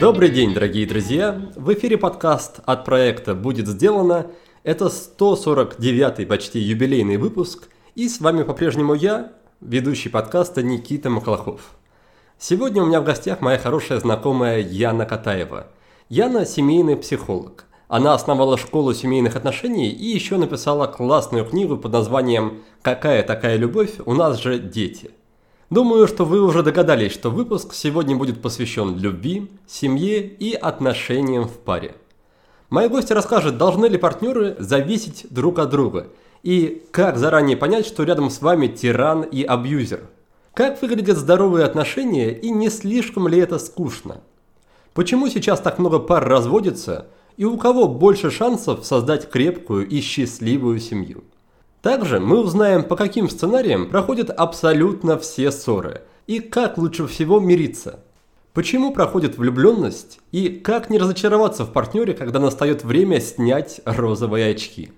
Добрый день, дорогие друзья! В эфире подкаст от проекта «Будет сделано». Это 149-й почти юбилейный выпуск, и с вами по-прежнему я, ведущий подкаста Никита Маклахов. Сегодня у меня в гостях моя хорошая знакомая Яна Катаева. Яна – семейный психолог. Она основала школу семейных отношений и еще написала классную книгу под названием «Какая такая любовь? У нас же дети». Думаю, что вы уже догадались, что выпуск сегодня будет посвящен любви, семье и отношениям в паре. Мои гости расскажут, должны ли партнеры зависеть друг от друга, и как заранее понять, что рядом с вами тиран и абьюзер. Как выглядят здоровые отношения и не слишком ли это скучно? Почему сейчас так много пар разводится и у кого больше шансов создать крепкую и счастливую семью? Также мы узнаем, по каким сценариям проходят абсолютно все ссоры и как лучше всего мириться. Почему проходит влюбленность и как не разочароваться в партнере, когда настает время снять розовые очки.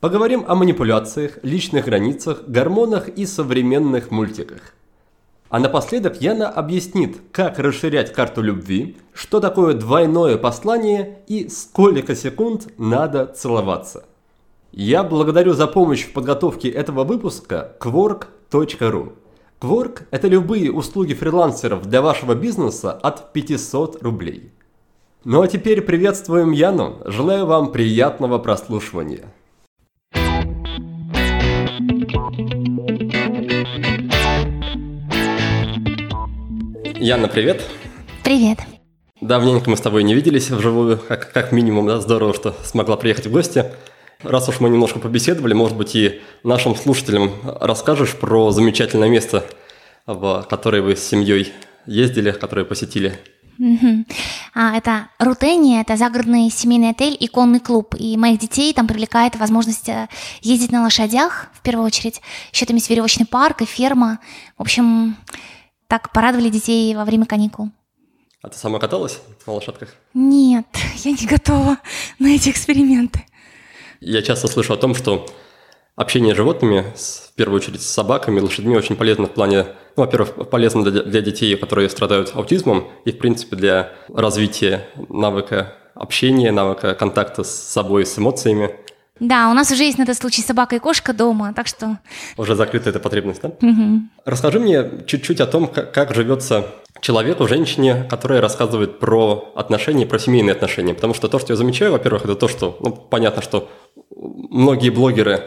Поговорим о манипуляциях, личных границах, гормонах и современных мультиках. А напоследок Яна объяснит, как расширять карту любви, что такое двойное послание и сколько секунд надо целоваться. Я благодарю за помощь в подготовке этого выпуска Quark.ru. Quark – это любые услуги фрилансеров для вашего бизнеса от 500 рублей. Ну а теперь приветствуем Яну. Желаю вам приятного прослушивания. Яна, привет. Привет. Давненько мы с тобой не виделись вживую, как, как минимум, да, здорово, что смогла приехать в гости. Раз уж мы немножко побеседовали, может быть, и нашим слушателям расскажешь про замечательное место, в которое вы с семьей ездили, которое посетили. Угу. А, это Рутения, это загородный семейный отель и конный клуб. И моих детей там привлекает возможность э, ездить на лошадях, в первую очередь. Еще там есть веревочный парк и ферма. В общем, так порадовали детей во время каникул. А ты сама каталась на лошадках? Нет, я не готова на эти эксперименты. Я часто слышу о том, что общение с животными, в первую очередь с собаками, лошадьми, очень полезно в плане, ну, во-первых, полезно для, для детей, которые страдают аутизмом, и, в принципе, для развития навыка общения, навыка контакта с собой, с эмоциями. Да, у нас уже есть на этот случай собака и кошка дома, так что... Уже закрыта эта потребность, да? Угу. Расскажи мне чуть-чуть о том, как, как живется человеку, женщине, которая рассказывает про отношения, про семейные отношения. Потому что то, что я замечаю, во-первых, это то, что, ну, понятно, что многие блогеры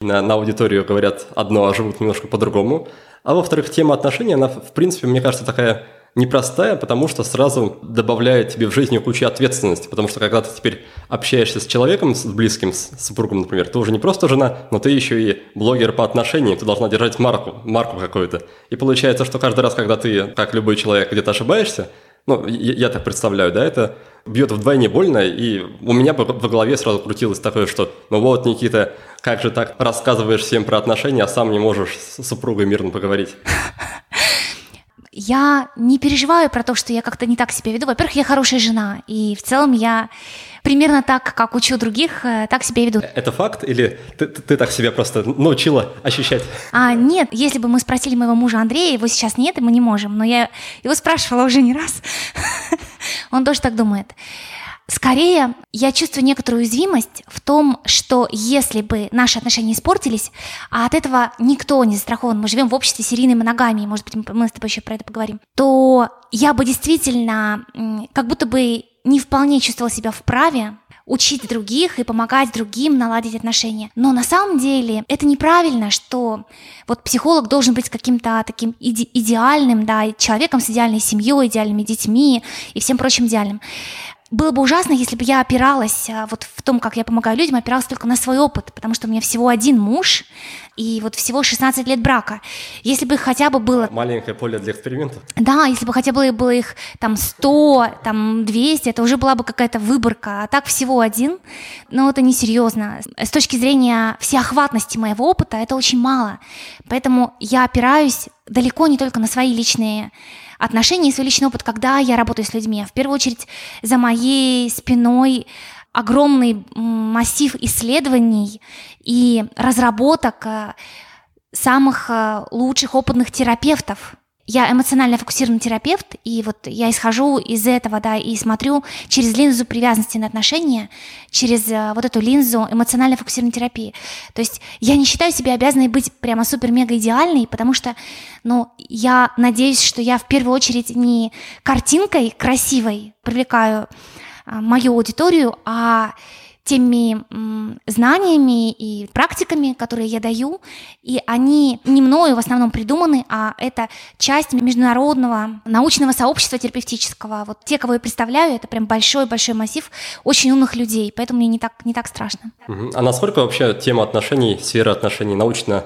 на, на аудиторию говорят одно, а живут немножко по-другому. А во-вторых, тема отношений, она, в принципе, мне кажется, такая непростая, потому что сразу добавляет тебе в жизни кучу ответственности, потому что когда ты теперь общаешься с человеком, с близким, с супругом, например, ты уже не просто жена, но ты еще и блогер по отношениям, ты должна держать марку, марку какую-то. И получается, что каждый раз, когда ты, как любой человек, где-то ошибаешься, ну, я, я так представляю, да, это бьет вдвойне больно, и у меня во голове сразу крутилось такое, что ну вот, Никита, как же так рассказываешь всем про отношения, а сам не можешь с супругой мирно поговорить? Я не переживаю про то, что я как-то не так себя веду. Во-первых, я хорошая жена, и в целом я примерно так, как учу других, э, так себя веду. Это факт или ты, ты, ты так себя просто научила ощущать? А, нет, если бы мы спросили моего мужа Андрея, его сейчас нет, и мы не можем, но я его спрашивала уже не раз. Он тоже так думает. Скорее, я чувствую некоторую уязвимость в том, что если бы наши отношения испортились, а от этого никто не застрахован, мы живем в обществе серийной моногамии, может быть, мы с тобой еще про это поговорим, то я бы действительно как будто бы не вполне чувствовала себя вправе учить других и помогать другим наладить отношения. Но на самом деле это неправильно, что вот психолог должен быть каким-то таким иде- идеальным, да, человеком с идеальной семьей, идеальными детьми и всем прочим идеальным было бы ужасно, если бы я опиралась а, вот в том, как я помогаю людям, опиралась только на свой опыт, потому что у меня всего один муж и вот всего 16 лет брака. Если бы хотя бы было... Маленькое поле для экспериментов. Да, если бы хотя бы было их там 100, там 200, это уже была бы какая-то выборка, а так всего один, но это несерьезно. С точки зрения всеохватности моего опыта это очень мало, поэтому я опираюсь далеко не только на свои личные отношения и свой личный опыт, когда я работаю с людьми. В первую очередь за моей спиной огромный массив исследований и разработок, э, самых э, лучших опытных терапевтов я эмоционально фокусированный терапевт, и вот я исхожу из этого, да, и смотрю через линзу привязанности на отношения, через э, вот эту линзу эмоционально фокусированной терапии. То есть я не считаю себя обязанной быть прямо супер-мега идеальной, потому что, ну, я надеюсь, что я в первую очередь не картинкой красивой привлекаю э, мою аудиторию, а теми знаниями и практиками, которые я даю, и они не мною в основном придуманы, а это часть международного научного сообщества терапевтического. Вот те, кого я представляю, это прям большой-большой массив очень умных людей, поэтому мне не так, не так страшно. А насколько вообще тема отношений, сфера отношений научно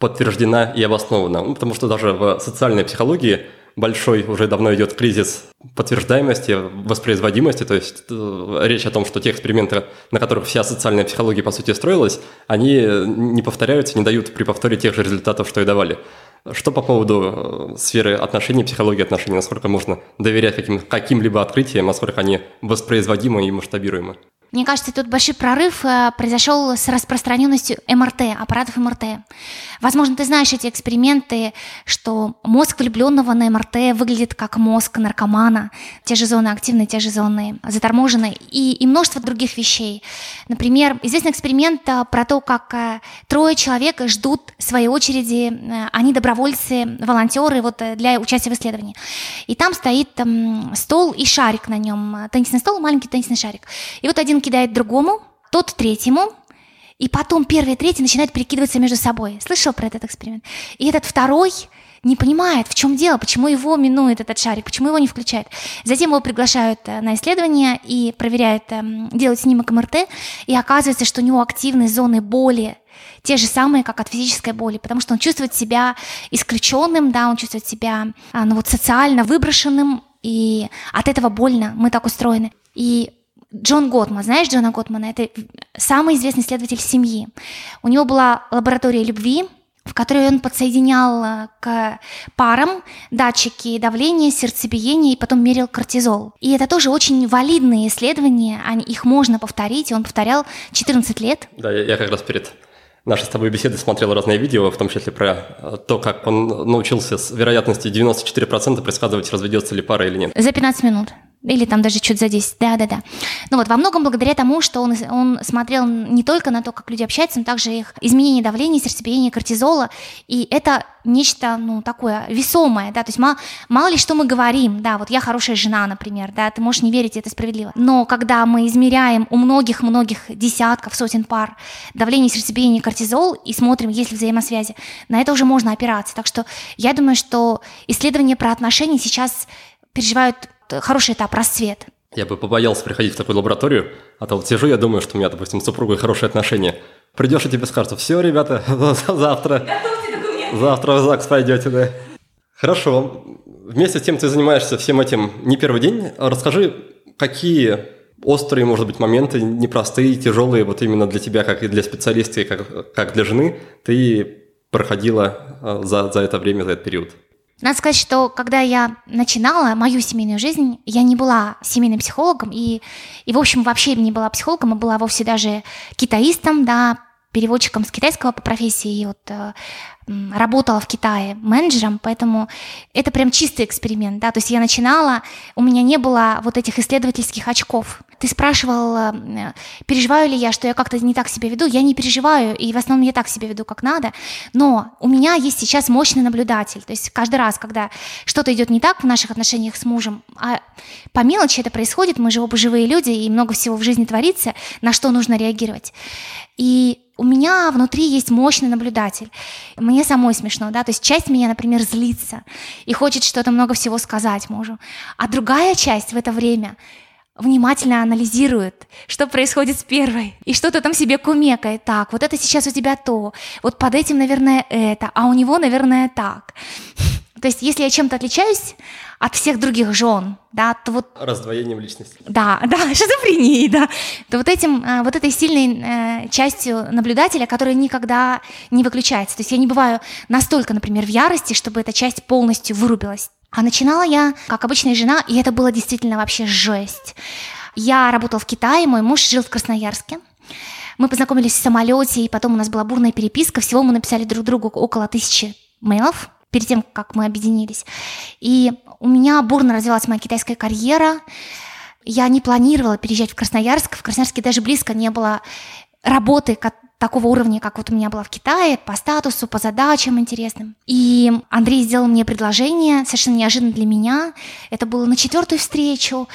подтверждена и обоснована? Ну, потому что даже в социальной психологии большой уже давно идет кризис подтверждаемости, воспроизводимости, то есть э, речь о том, что те эксперименты, на которых вся социальная психология по сути строилась, они не повторяются, не дают при повторе тех же результатов, что и давали. Что по поводу э, сферы отношений, психологии отношений, насколько можно доверять каким, каким-либо открытиям, насколько они воспроизводимы и масштабируемы? Мне кажется, тут большой прорыв э, произошел с распространенностью МРТ, аппаратов МРТ. Возможно, ты знаешь эти эксперименты, что мозг влюбленного на МРТ выглядит как мозг наркомана, те же зоны активные, те же зоны заторможенные и, и множество других вещей. Например, известный эксперимент э, про то, как э, трое человек ждут своей очереди, они добровольцы, волонтеры вот, для участия в исследовании. И там стоит там, стол и шарик на нем, теннисный стол, маленький теннисный шарик. И вот один один кидает другому, тот третьему, и потом первый и третий начинают перекидываться между собой. Слышал про этот эксперимент? И этот второй не понимает, в чем дело, почему его минует этот шарик, почему его не включает. Затем его приглашают э, на исследование и проверяют, эм, делают снимок МРТ, и оказывается, что у него активные зоны боли, те же самые, как от физической боли, потому что он чувствует себя исключенным, да, он чувствует себя а, ну, вот, социально выброшенным, и от этого больно, мы так устроены. И Джон Готман, знаешь Джона Готмана? Это самый известный исследователь семьи. У него была лаборатория любви, в которой он подсоединял э, к парам датчики давления, сердцебиения и потом мерил кортизол. И это тоже очень валидные исследования, они, их можно повторить, он повторял 14 лет. Да, я, я как раз перед нашей с тобой беседы смотрел разные видео, в том числе про э, то, как он научился с вероятностью 94% предсказывать, разведется ли пара или нет. За 15 минут. Или там даже чуть за 10, да-да-да. Ну вот, во многом благодаря тому, что он, он смотрел не только на то, как люди общаются, но также их изменение давления, сердцебиения, кортизола, и это нечто, ну, такое весомое, да, то есть мало, мало ли что мы говорим, да, вот я хорошая жена, например, да, ты можешь не верить, это справедливо, но когда мы измеряем у многих-многих десятков, сотен пар давление, сердцебиение, кортизол и смотрим, есть ли взаимосвязи, на это уже можно опираться, так что я думаю, что исследования про отношения сейчас переживают хороший этап расцвета. Я бы побоялся приходить в такую лабораторию, а то вот сижу, я думаю, что у меня, допустим, с супругой хорошие отношения. Придешь и тебе скажут, все, ребята, завтра, завтра в ЗАГС пойдете, да. Хорошо. Вместе с тем ты занимаешься всем этим не первый день. Расскажи, какие острые, может быть, моменты, непростые, тяжелые, вот именно для тебя, как и для специалиста, и как, как для жены, ты проходила а, за, за это время, за этот период? Надо сказать, что когда я начинала мою семейную жизнь, я не была семейным психологом и, и в общем, вообще не была психологом, а была вовсе даже китаистом, да, переводчиком с китайского по профессии, и вот э, работала в Китае менеджером, поэтому это прям чистый эксперимент, да, то есть я начинала, у меня не было вот этих исследовательских очков. Ты спрашивал, э, переживаю ли я, что я как-то не так себя веду, я не переживаю, и в основном я так себя веду, как надо, но у меня есть сейчас мощный наблюдатель, то есть каждый раз, когда что-то идет не так в наших отношениях с мужем, а по мелочи это происходит, мы же оба живые люди, и много всего в жизни творится, на что нужно реагировать. И у меня внутри есть мощный наблюдатель. Мне самой смешно, да, то есть часть меня, например, злится и хочет что-то много всего сказать мужу, а другая часть в это время внимательно анализирует, что происходит с первой, и что-то там себе кумекает. Так, вот это сейчас у тебя то, вот под этим, наверное, это, а у него, наверное, так. То есть, если я чем-то отличаюсь от всех других жен, да, то вот... Раздвоением личности. Да, да, шизофренией, да. То вот, этим, э, вот этой сильной э, частью наблюдателя, которая никогда не выключается. То есть я не бываю настолько, например, в ярости, чтобы эта часть полностью вырубилась. А начинала я как обычная жена, и это было действительно вообще жесть. Я работала в Китае, мой муж жил в Красноярске. Мы познакомились в самолете, и потом у нас была бурная переписка. Всего мы написали друг другу около тысячи мейлов перед тем, как мы объединились. И у меня бурно развивалась моя китайская карьера. Я не планировала переезжать в Красноярск. В Красноярске даже близко не было работы, такого уровня, как вот у меня была в Китае, по статусу, по задачам интересным. И Андрей сделал мне предложение, совершенно неожиданно для меня. Это было на четвертую встречу,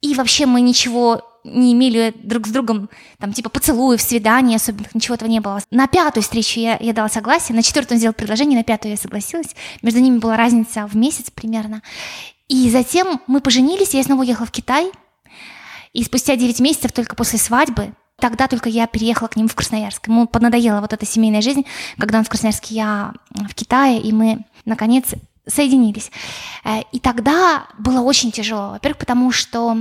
и вообще мы ничего не имели друг с другом, там, типа, поцелуев, свиданий особенных, ничего этого не было. На пятую встречу я, я дала согласие, на четвертую он сделал предложение, на пятую я согласилась. Между ними была разница в месяц примерно. И затем мы поженились, я снова уехала в Китай. И спустя 9 месяцев, только после свадьбы, тогда только я переехала к нему в Красноярск. Ему поднадоела вот эта семейная жизнь, когда он в Красноярске, я в Китае, и мы, наконец, соединились. Э, и тогда было очень тяжело. Во-первых, потому что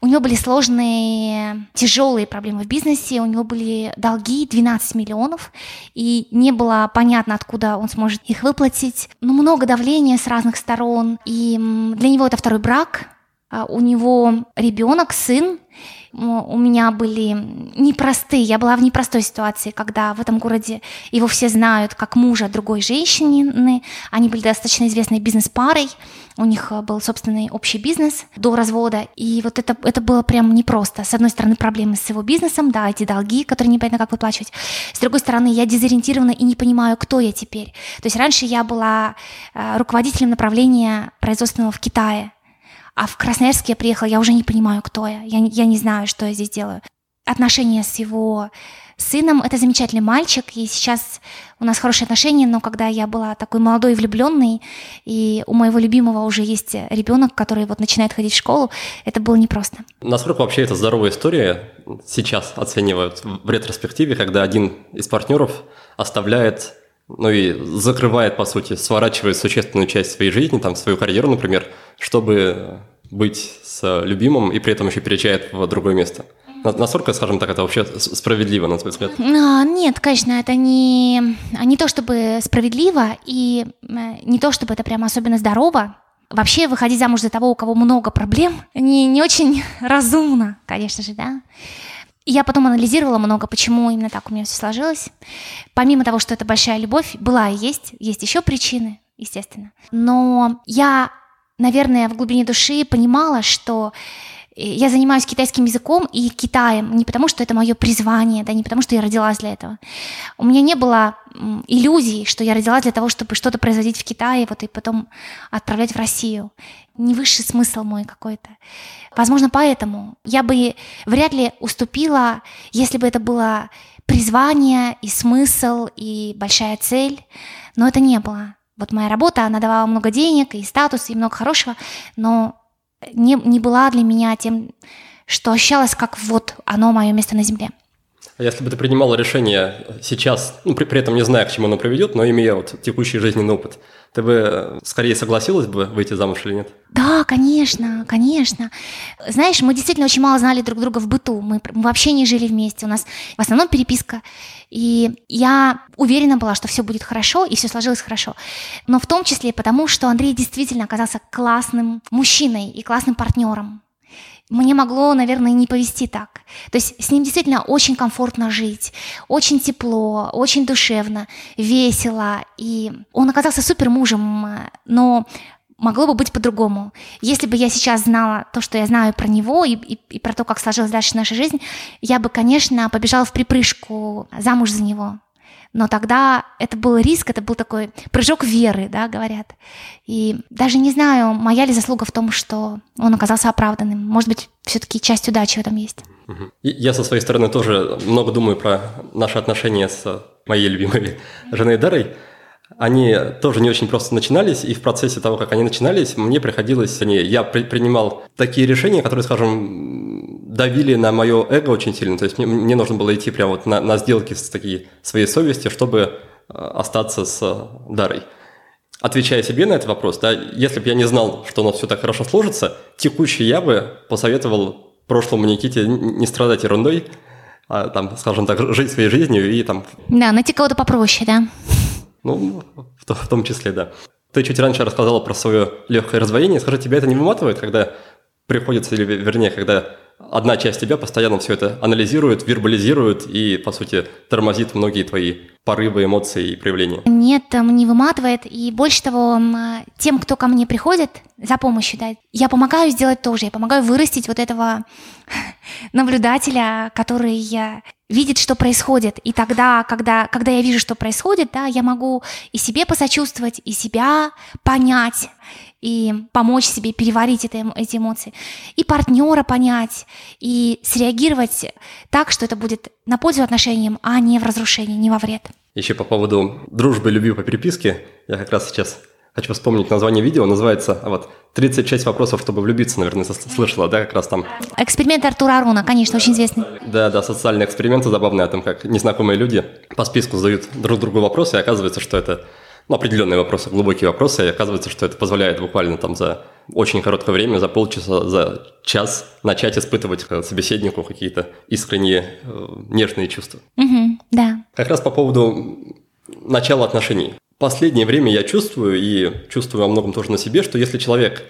у него были сложные, тяжелые проблемы в бизнесе, у него были долги 12 миллионов, и не было понятно, откуда он сможет их выплатить. Ну, много давления с разных сторон, и для него это второй брак, а у него ребенок, сын, у меня были непростые, я была в непростой ситуации, когда в этом городе его все знают как мужа другой женщины, они были достаточно известной бизнес-парой, у них э, был собственный общий бизнес до развода, и вот это, это было прям непросто. С одной стороны, проблемы с его бизнесом, да, эти долги, которые непонятно как выплачивать. С другой стороны, я дезориентирована и не понимаю, кто я теперь. То есть раньше я была э, руководителем направления производственного в Китае, а в Красноярск я приехала, я уже не понимаю, кто я. Я, я не знаю, что я здесь делаю. Отношения с его сыном – это замечательный мальчик, и сейчас у нас хорошие отношения, но когда я была такой молодой и влюбленной, и у моего любимого уже есть ребенок, который вот начинает ходить в школу, это было непросто. Насколько вообще это здоровая история сейчас оценивают в ретроспективе, когда один из партнеров оставляет ну и закрывает, по сути, сворачивает существенную часть своей жизни, там, свою карьеру, например, чтобы быть с любимым и при этом еще переезжает в другое место. Насколько, скажем так, это вообще справедливо, на твой взгляд? А, нет, конечно, это не, не то чтобы справедливо и э, не то чтобы это прямо особенно здорово. Вообще выходить замуж за того, у кого много проблем, не, не очень разумно, конечно же, да. Я потом анализировала много, почему именно так у меня все сложилось. Помимо того, что это большая любовь, была и есть, есть еще причины, естественно. Но я, наверное, в глубине души понимала, что я занимаюсь китайским языком и Китаем не потому, что это мое призвание, да, не потому, что я родилась для этого. У меня не было иллюзий, что я родилась для того, чтобы что-то производить в Китае, вот и потом отправлять в Россию. Не высший смысл мой какой-то. Возможно, поэтому я бы вряд ли уступила, если бы это было призвание и смысл и большая цель, но это не было. Вот моя работа, она давала много денег и статус, и много хорошего, но не, не была для меня тем, что ощущалось как вот оно мое место на земле. А если бы ты принимала решение сейчас, ну, при, при этом не зная, к чему оно приведет, но имея вот текущий жизненный опыт, ты бы э, скорее согласилась бы выйти замуж или нет? Да, конечно, конечно. Знаешь, мы действительно очень мало знали друг друга в быту. Мы, мы вообще не жили вместе. У нас в основном переписка. И я уверена была, что все будет хорошо, и все сложилось хорошо. Но в том числе потому, что Андрей действительно оказался классным мужчиной и классным партнером мне могло, наверное, не повести так. То есть с ним действительно очень комфортно жить, очень тепло, очень душевно, весело. И он оказался супер мужем, но могло бы быть по-другому. Если бы я сейчас знала то, что я знаю про него и, и, и про то, как сложилась дальше наша жизнь, я бы, конечно, побежала в припрыжку замуж за него но тогда это был риск, это был такой прыжок веры, да, говорят. И даже не знаю, моя ли заслуга в том, что он оказался оправданным. Может быть, все-таки часть удачи в этом есть. Я со своей стороны тоже много думаю про наши отношения с моей любимой женой Дарой они тоже не очень просто начинались, и в процессе того, как они начинались, мне приходилось, не, я при, принимал такие решения, которые, скажем, давили на мое эго очень сильно. То есть мне, мне нужно было идти прямо вот на, на сделки с такие своей совести, чтобы э, остаться с Дарой. Отвечая себе на этот вопрос, да, если бы я не знал, что у нас все так хорошо сложится, текущий я бы посоветовал прошлому Никите не страдать ерундой, а там, скажем так, жить своей жизнью и там... Да, найти кого-то попроще, да. Ну, в, в том числе, да. Ты чуть раньше рассказала про свое легкое раздвоение. Скажи, тебя это не выматывает, когда приходится, или вернее, когда одна часть тебя постоянно все это анализирует, вербализирует и, по сути, тормозит многие твои порывы, эмоции и проявления? Нет, не выматывает. И больше того, тем, кто ко мне приходит за помощью, да, я помогаю сделать тоже. Я помогаю вырастить вот этого наблюдателя, который видит, что происходит. И тогда, когда, когда я вижу, что происходит, да, я могу и себе посочувствовать, и себя понять, и помочь себе переварить это, эти эмоции, и партнера понять, и среагировать так, что это будет на пользу отношениям, а не в разрушении, не во вред. Еще по поводу дружбы и любви по переписке, я как раз сейчас хочу вспомнить название видео, называется вот 36 вопросов, чтобы влюбиться, наверное, слышала, да, как раз там. Эксперимент Артура Аруна, конечно, очень известный. Да, да, социальные эксперименты забавные о том, как незнакомые люди по списку задают друг другу вопросы, и оказывается, что это ну, определенные вопросы, глубокие вопросы, и оказывается, что это позволяет буквально там за очень короткое время, за полчаса, за час начать испытывать собеседнику какие-то искренние э, нежные чувства. Угу, да. Как раз по поводу начала отношений. Последнее время я чувствую, и чувствую во многом тоже на себе, что если человек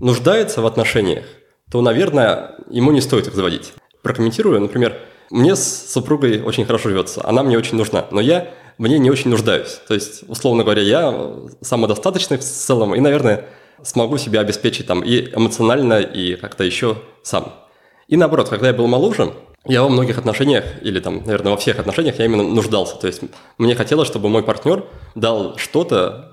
нуждается в отношениях, то, наверное, ему не стоит их заводить. Прокомментирую, например, мне с супругой очень хорошо живется, она мне очень нужна, но я в ней не очень нуждаюсь. То есть, условно говоря, я самодостаточный в целом и, наверное, смогу себя обеспечить там и эмоционально, и как-то еще сам. И наоборот, когда я был моложе, я во многих отношениях, или там, наверное, во всех отношениях я именно нуждался. То есть мне хотелось, чтобы мой партнер дал что-то,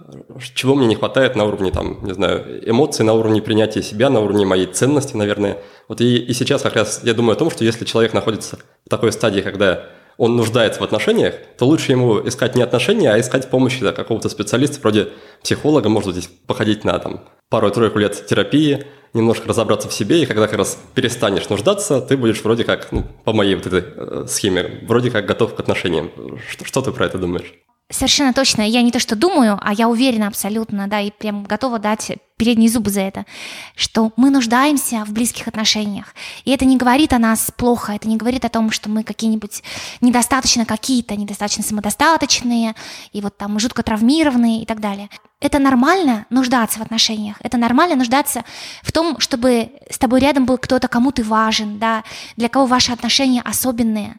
чего мне не хватает на уровне, там, не знаю, эмоций, на уровне принятия себя, на уровне моей ценности, наверное. Вот и, и сейчас как раз я думаю о том, что если человек находится в такой стадии, когда он нуждается в отношениях, то лучше ему искать не отношения, а искать помощи да, какого-то специалиста, вроде психолога, может здесь походить на там, пару-тройку лет терапии, немножко разобраться в себе, и когда как раз перестанешь нуждаться, ты будешь вроде как, ну, по моей вот этой э, схеме, вроде как готов к отношениям. Что, что ты про это думаешь? Совершенно точно. Я не то что думаю, а я уверена абсолютно, да, и прям готова дать передние зубы за это, что мы нуждаемся в близких отношениях. И это не говорит о нас плохо, это не говорит о том, что мы какие-нибудь недостаточно какие-то, недостаточно самодостаточные, и вот там жутко травмированные и так далее. Это нормально нуждаться в отношениях, это нормально нуждаться в том, чтобы с тобой рядом был кто-то, кому ты важен, да, для кого ваши отношения особенные.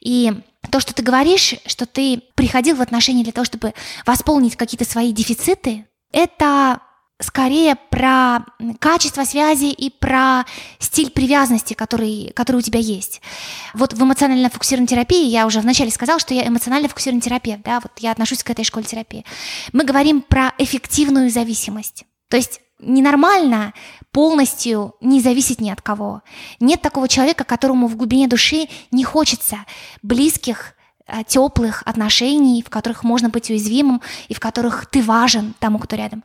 И то, что ты говоришь, что ты приходил в отношения для того, чтобы восполнить какие-то свои дефициты, это скорее про качество связи и про стиль привязанности, который, который у тебя есть. Вот в эмоционально фокусированной терапии, я уже вначале сказала, что я эмоционально фокусированный терапевт, да, вот я отношусь к этой школе терапии. Мы говорим про эффективную зависимость. То есть ненормально полностью не зависеть ни от кого. Нет такого человека, которому в глубине души не хочется близких, э, теплых отношений, в которых можно быть уязвимым и в которых ты важен тому, кто рядом.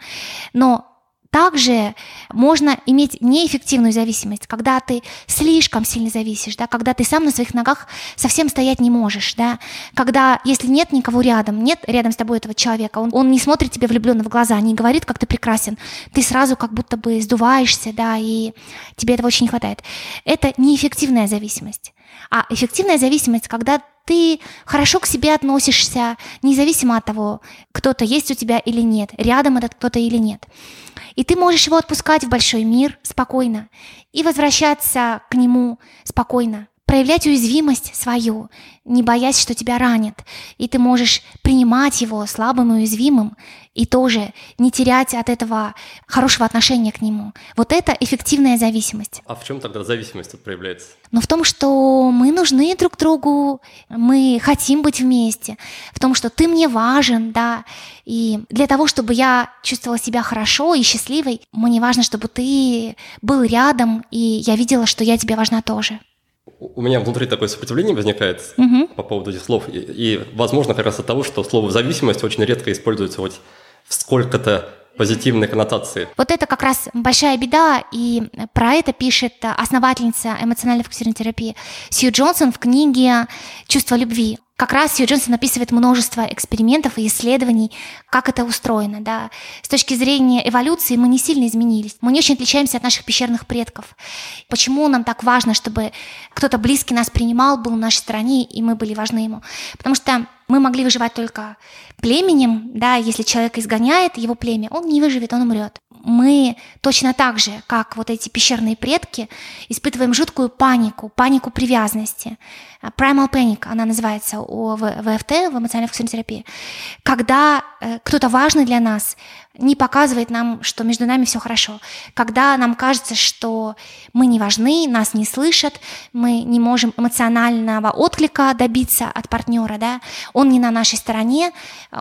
Но также можно иметь неэффективную зависимость, когда ты слишком сильно зависишь, да, когда ты сам на своих ногах совсем стоять не можешь, да, когда, если нет никого рядом, нет рядом с тобой этого человека, он, он не смотрит тебе влюбленно в глаза, не говорит, как ты прекрасен, ты сразу как будто бы сдуваешься, да, и тебе этого очень не хватает. Это неэффективная зависимость. А эффективная зависимость, когда ты хорошо к себе относишься, независимо от того, кто-то есть у тебя или нет, рядом этот кто-то или нет. И ты можешь его отпускать в большой мир спокойно и возвращаться к нему спокойно, проявлять уязвимость свою, не боясь, что тебя ранят. И ты можешь принимать его слабым и уязвимым и тоже не терять от этого хорошего отношения к нему. Вот это эффективная зависимость. А в чем тогда зависимость тут проявляется? Ну, в том, что мы нужны друг другу, мы хотим быть вместе, в том, что ты мне важен, да, и для того, чтобы я чувствовала себя хорошо и счастливой, мне важно, чтобы ты был рядом, и я видела, что я тебе важна тоже у меня внутри такое сопротивление возникает угу. по поводу этих слов. И, и, возможно, как раз от того, что слово «зависимость» очень редко используется вот в сколько-то позитивной коннотации. Вот это как раз большая беда, и про это пишет основательница эмоциональной фокусированной терапии Сью Джонсон в книге «Чувство любви». Как раз Сью Джонсон описывает множество экспериментов и исследований, как это устроено. Да. С точки зрения эволюции мы не сильно изменились. Мы не очень отличаемся от наших пещерных предков. Почему нам так важно, чтобы кто-то близкий нас принимал, был на нашей стороне, и мы были важны ему? Потому что мы могли выживать только племенем, да, если человек изгоняет его племя, он не выживет, он умрет. мы точно так же, как вот эти пещерные предки, испытываем жуткую панику, панику привязанности. Primal Panic, она называется у ВФТ, в эмоциональной функциональной терапии. Когда э, кто-то важный для нас не показывает нам, что между нами все хорошо. Когда нам кажется, что мы не важны, нас не слышат, мы не можем эмоционального отклика добиться от партнера, да, он не на нашей стороне,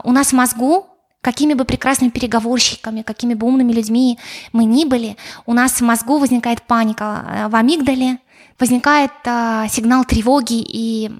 у нас в мозгу какими бы прекрасными переговорщиками, какими бы умными людьми мы ни были, у нас в мозгу возникает паника э, в амигдале, возникает э, сигнал тревоги и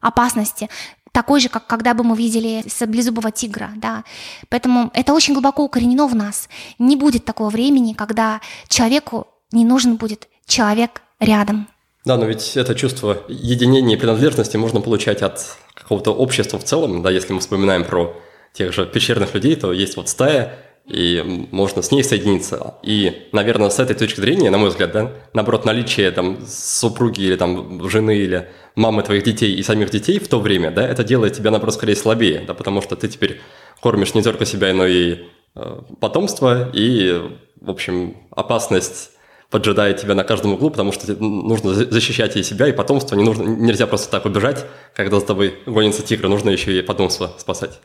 опасности такой же, как когда бы мы видели саблезубого тигра, да. Поэтому это очень глубоко укоренено в нас. Не будет такого времени, когда человеку не нужен будет человек рядом. Да, но ведь это чувство единения и принадлежности можно получать от какого-то общества в целом, да, если мы вспоминаем про тех же пещерных людей, то есть вот стая, и можно с ней соединиться. И, наверное, с этой точки зрения, на мой взгляд, да, наоборот, наличие там супруги или там жены или мамы твоих детей и самих детей в то время, да, это делает тебя, наоборот, скорее слабее, да, потому что ты теперь кормишь не только себя, но и э, потомство, и, в общем, опасность поджидает тебя на каждом углу, потому что нужно защищать и себя, и потомство. Не нужно, нельзя просто так убежать, когда за тобой гонится тигр, нужно еще и потомство спасать.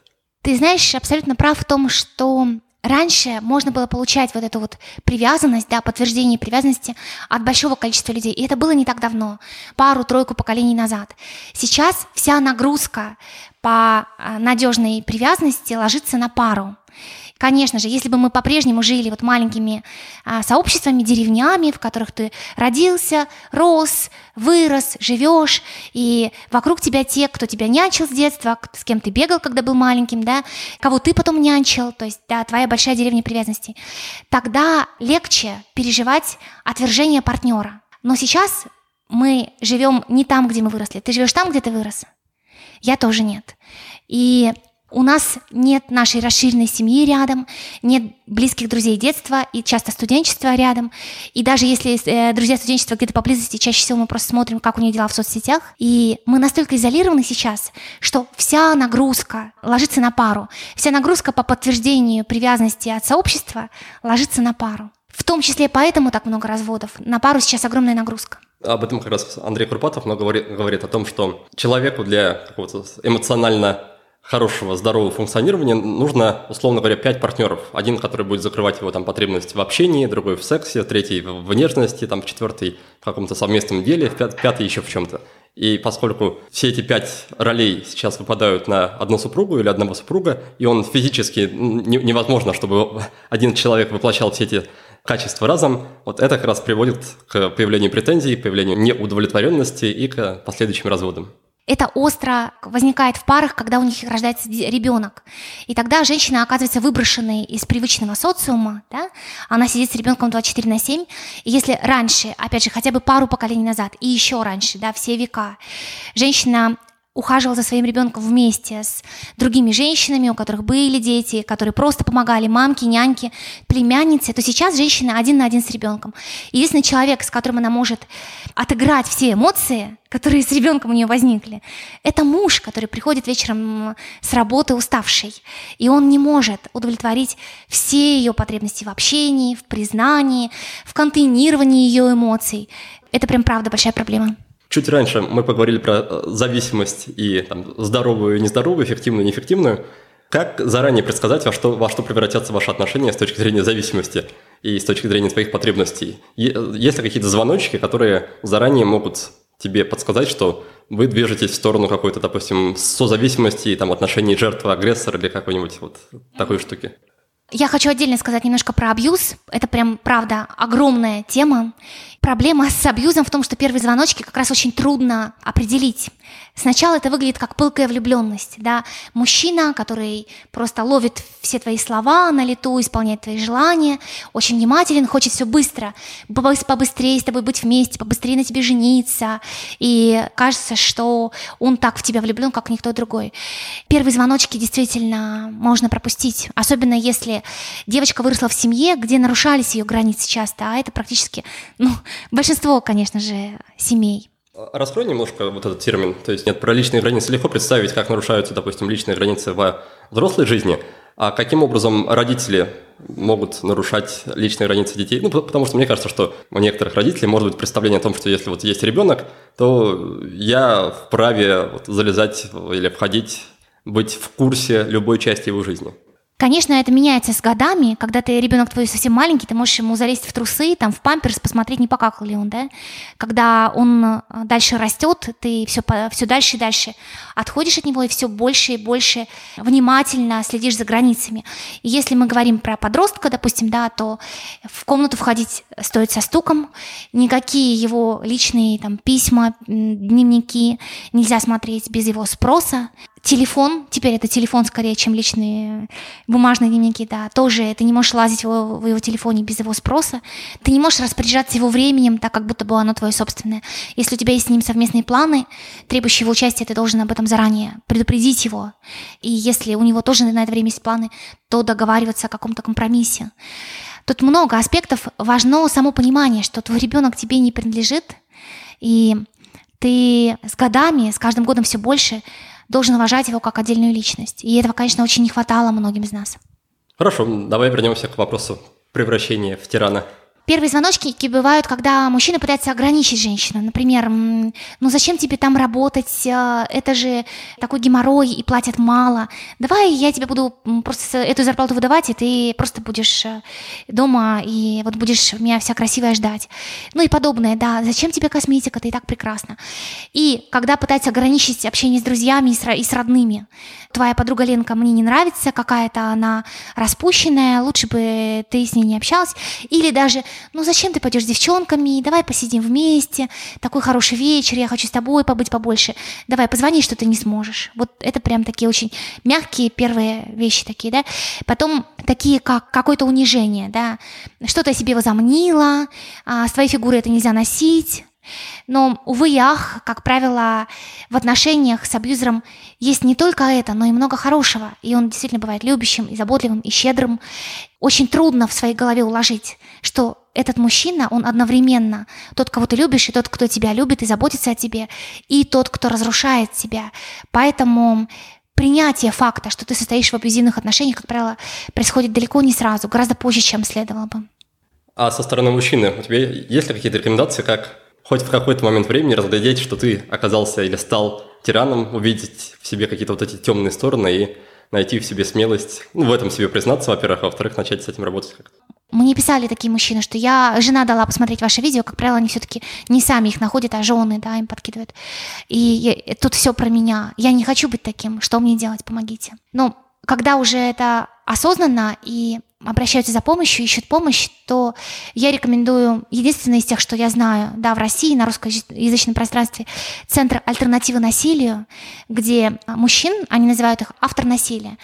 Ты знаешь, абсолютно прав в том, что Раньше можно было получать вот эту вот привязанность, да, подтверждение привязанности от большого количества людей. И это было не так давно, пару-тройку поколений назад. Сейчас вся нагрузка по а, надежной привязанности ложится на пару. Конечно же, если бы мы по-прежнему жили вот маленькими а, сообществами, деревнями, в которых ты родился, рос, вырос, живешь, и вокруг тебя те, кто тебя нянчил с детства, с кем ты бегал, когда был маленьким, да, кого ты потом нянчил, то есть, да, твоя большая деревня привязанностей, тогда легче переживать отвержение партнера. Но сейчас мы живем не там, где мы выросли. Ты живешь там, где ты вырос? Я тоже нет. И у нас нет нашей расширенной семьи рядом, нет близких друзей детства и часто студенчества рядом. И даже если э, друзья студенчества где-то поблизости, чаще всего мы просто смотрим, как у них дела в соцсетях. И мы настолько изолированы сейчас, что вся нагрузка ложится на пару. Вся нагрузка по подтверждению привязанности от сообщества ложится на пару. В том числе поэтому так много разводов. На пару сейчас огромная нагрузка. Об этом как раз Андрей Курпатов много говорит, говорит о том, что человеку для какого-то эмоционально хорошего, здорового функционирования нужно, условно говоря, пять партнеров. Один, который будет закрывать его там потребность в общении, другой в сексе, третий в нежности, там, четвертый в каком-то совместном деле, пятый еще в чем-то. И поскольку все эти пять ролей сейчас выпадают на одну супругу или одного супруга, и он физически невозможно, чтобы один человек воплощал все эти качества разом, вот это как раз приводит к появлению претензий, появлению неудовлетворенности и к последующим разводам. Это остро возникает в парах, когда у них рождается ребенок. И тогда женщина оказывается выброшенной из привычного социума, да? она сидит с ребенком 24 на 7. И если раньше, опять же, хотя бы пару поколений назад, и еще раньше, да, все века, женщина ухаживал за своим ребенком вместе с другими женщинами, у которых были дети, которые просто помогали мамке, няньке, племяннице, то сейчас женщина один на один с ребенком. Единственный человек, с которым она может отыграть все эмоции, которые с ребенком у нее возникли, это муж, который приходит вечером с работы уставший, и он не может удовлетворить все ее потребности в общении, в признании, в контейнировании ее эмоций. Это прям правда большая проблема. Чуть раньше мы поговорили про э, зависимость и там, здоровую и нездоровую, эффективную и неэффективную. Как заранее предсказать, во что, во что превратятся ваши отношения с точки зрения зависимости и с точки зрения твоих потребностей? Есть ли какие-то звоночки, которые заранее могут тебе подсказать, что вы движетесь в сторону какой-то, допустим, созависимости, там, отношений жертвы-агрессора или какой-нибудь вот такой штуки? Я хочу отдельно сказать немножко про абьюз. Это прям, правда, огромная тема. Проблема с абьюзом в том, что первые звоночки как раз очень трудно определить. Сначала это выглядит как пылкая влюбленность, да, мужчина, который просто ловит все твои слова на лету, исполняет твои желания, очень внимателен, хочет все быстро, побыстрее с тобой быть вместе, побыстрее на тебе жениться, и кажется, что он так в тебя влюблен, как никто другой. Первые звоночки действительно можно пропустить, особенно если девочка выросла в семье, где нарушались ее границы часто, а это практически, ну, большинство, конечно же, семей. Раскрой немножко вот этот термин. То есть нет, про личные границы легко представить, как нарушаются, допустим, личные границы во взрослой жизни. А каким образом родители могут нарушать личные границы детей. Ну, потому что мне кажется, что у некоторых родителей может быть представление о том, что если вот есть ребенок, то я вправе вот залезать или входить, быть в курсе любой части его жизни. Конечно, это меняется с годами. Когда ты ребенок твой совсем маленький, ты можешь ему залезть в трусы, там, в памперс, посмотреть, не покакал ли он, да. Когда он э, дальше растет, ты все, все дальше и дальше отходишь от него и все больше и больше внимательно следишь за границами. И если мы говорим про подростка, допустим, да, то в комнату входить стоит со стуком, никакие его личные там письма, дневники нельзя смотреть без его спроса. Телефон, теперь это телефон скорее, чем личные бумажные дневники, да, тоже ты не можешь лазить в его, в его телефоне без его спроса, ты не можешь распоряжаться его временем, так как будто бы оно твое собственное. Если у тебя есть с ним совместные планы, требующие его участия, ты должен об этом заранее предупредить его. И если у него тоже на это время есть планы, то договариваться о каком-то компромиссе. Тут много аспектов. Важно само понимание, что твой ребенок тебе не принадлежит, и ты с годами, с каждым годом все больше должен уважать его как отдельную личность. И этого, конечно, очень не хватало многим из нас. Хорошо, давай вернемся к вопросу превращения в тирана. Первые звоночки бывают, когда мужчина пытается ограничить женщину. Например, ну зачем тебе там работать, э, это же такой геморрой и платят мало. Давай я тебе буду просто эту зарплату выдавать, и ты просто будешь э, дома, и вот будешь меня вся красивая ждать. Ну и подобное, да. Зачем тебе косметика, ты и так прекрасна. И когда пытается ограничить общение с друзьями и с родными. Твоя подруга Ленка мне не нравится, какая-то она распущенная, лучше бы ты с ней не общалась. Или даже ну зачем ты пойдешь с девчонками, давай посидим вместе, такой хороший вечер, я хочу с тобой побыть побольше, давай позвони, что ты не сможешь. Вот это прям такие очень мягкие первые вещи такие, да. Потом такие, как какое-то унижение, да, что-то о себе возомнила, а, с твоей фигурой это нельзя носить, но, увы ах, как правило, в отношениях с абьюзером есть не только это, но и много хорошего. И он действительно бывает любящим, и заботливым, и щедрым. Очень трудно в своей голове уложить, что этот мужчина, он одновременно тот, кого ты любишь, и тот, кто тебя любит и заботится о тебе, и тот, кто разрушает тебя. Поэтому принятие факта, что ты состоишь в абьюзивных отношениях, как правило, происходит далеко не сразу, гораздо позже, чем следовало бы. А со стороны мужчины у тебя есть ли какие-то рекомендации, как хоть в какой-то момент времени разглядеть, что ты оказался или стал тираном, увидеть в себе какие-то вот эти темные стороны и найти в себе смелость, ну, в этом себе признаться, во-первых, а во-вторых, начать с этим работать как-то. Мне писали такие мужчины, что я, жена дала посмотреть ваши видео, как правило, они все-таки не сами их находят, а жены, да, им подкидывают. И я, тут все про меня. Я не хочу быть таким. Что мне делать? Помогите. Но когда уже это осознанно и обращаются за помощью, ищут помощь, то я рекомендую единственное из тех, что я знаю, да, в России, на русскоязычном пространстве, Центр альтернативы насилию, где мужчин, они называют их автор насилия,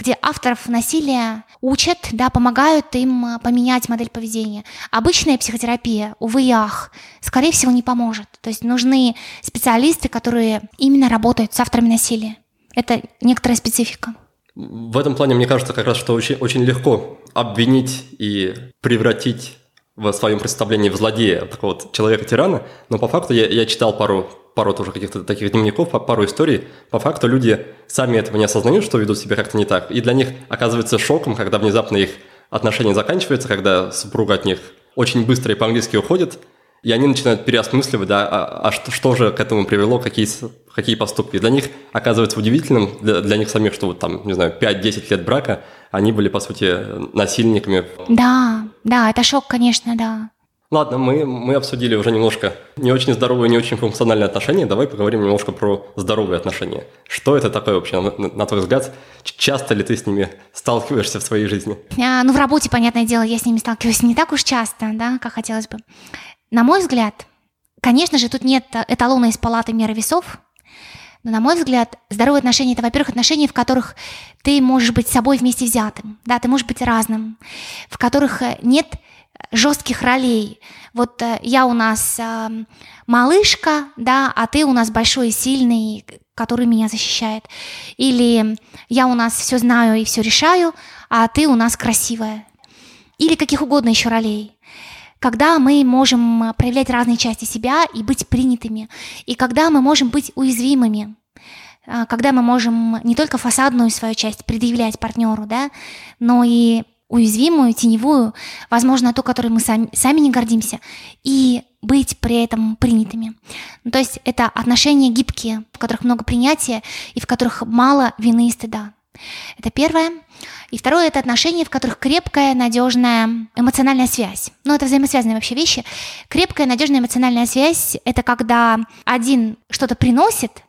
где авторов насилия учат, да, помогают им а, поменять модель поведения. Обычная психотерапия, увы и ах, скорее всего, не поможет. То есть нужны специалисты, которые именно работают с авторами насилия. Это некоторая специфика. В этом плане мне кажется как раз, что очень, очень легко обвинить и превратить в своем представлении в злодея такого вот человека-тирана, но по факту я, я читал пару пару тоже каких-то таких дневников, пару историй. По факту люди сами этого не осознают, что ведут себя как-то не так. И для них оказывается шоком, когда внезапно их отношения заканчиваются, когда супруга от них очень быстро и по-английски уходит, и они начинают переосмысливать, да, а, а что, что же к этому привело, какие, какие поступки. Для них оказывается удивительным, для, для них самих, что вот там, не знаю, 5-10 лет брака, они были, по сути, насильниками. Да, да, это шок, конечно, да. Ладно, мы, мы обсудили уже немножко не очень здоровые, не очень функциональные отношения. Давай поговорим немножко про здоровые отношения. Что это такое вообще, на, на твой взгляд? Часто ли ты с ними сталкиваешься в своей жизни? А, ну, в работе, понятное дело, я с ними сталкиваюсь не так уж часто, да, как хотелось бы. На мой взгляд, конечно же, тут нет эталона из палаты меры весов, но, на мой взгляд, здоровые отношения – это, во-первых, отношения, в которых ты можешь быть собой вместе взятым, да, ты можешь быть разным, в которых э, нет жестких ролей. Вот э, я у нас э, малышка, да, а ты у нас большой и сильный, который меня защищает. Или я у нас все знаю и все решаю, а ты у нас красивая. Или каких угодно еще ролей. Когда мы можем проявлять разные части себя и быть принятыми. И когда мы можем быть уязвимыми э, когда мы можем не только фасадную свою часть предъявлять партнеру, да, но и уязвимую, теневую, возможно, ту, которой мы сами, сами не гордимся, и быть при этом принятыми. Ну, то есть это отношения гибкие, в которых много принятия и в которых мало вины и стыда. Это первое. И второе – это отношения, в которых крепкая, надежная эмоциональная связь. Ну, это взаимосвязанные вообще вещи. Крепкая, надежная эмоциональная связь – это когда один что-то приносит,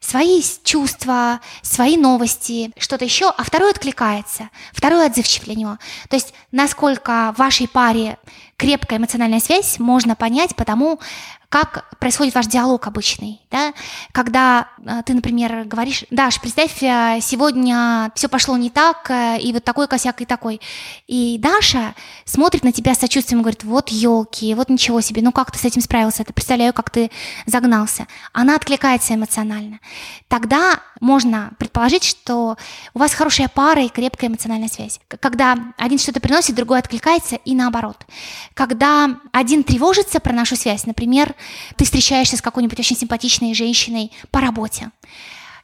свои чувства, свои новости, что-то еще, а второй откликается, второй отзывчив для него. То есть насколько в вашей паре крепкая эмоциональная связь можно понять потому, как происходит ваш диалог обычный, да, когда э, ты, например, говоришь, Даш, представь, э, сегодня все пошло не так, э, и вот такой косяк и такой, и Даша смотрит на тебя с сочувствием говорит, вот елки, вот ничего себе, ну как ты с этим справился, это представляю, как ты загнался, она откликается эмоционально, тогда можно предположить, что у вас хорошая пара и крепкая эмоциональная связь, когда один что-то приносит, другой откликается и наоборот, когда один тревожится про нашу связь, например, ты встречаешься с какой-нибудь очень симпатичной женщиной по работе,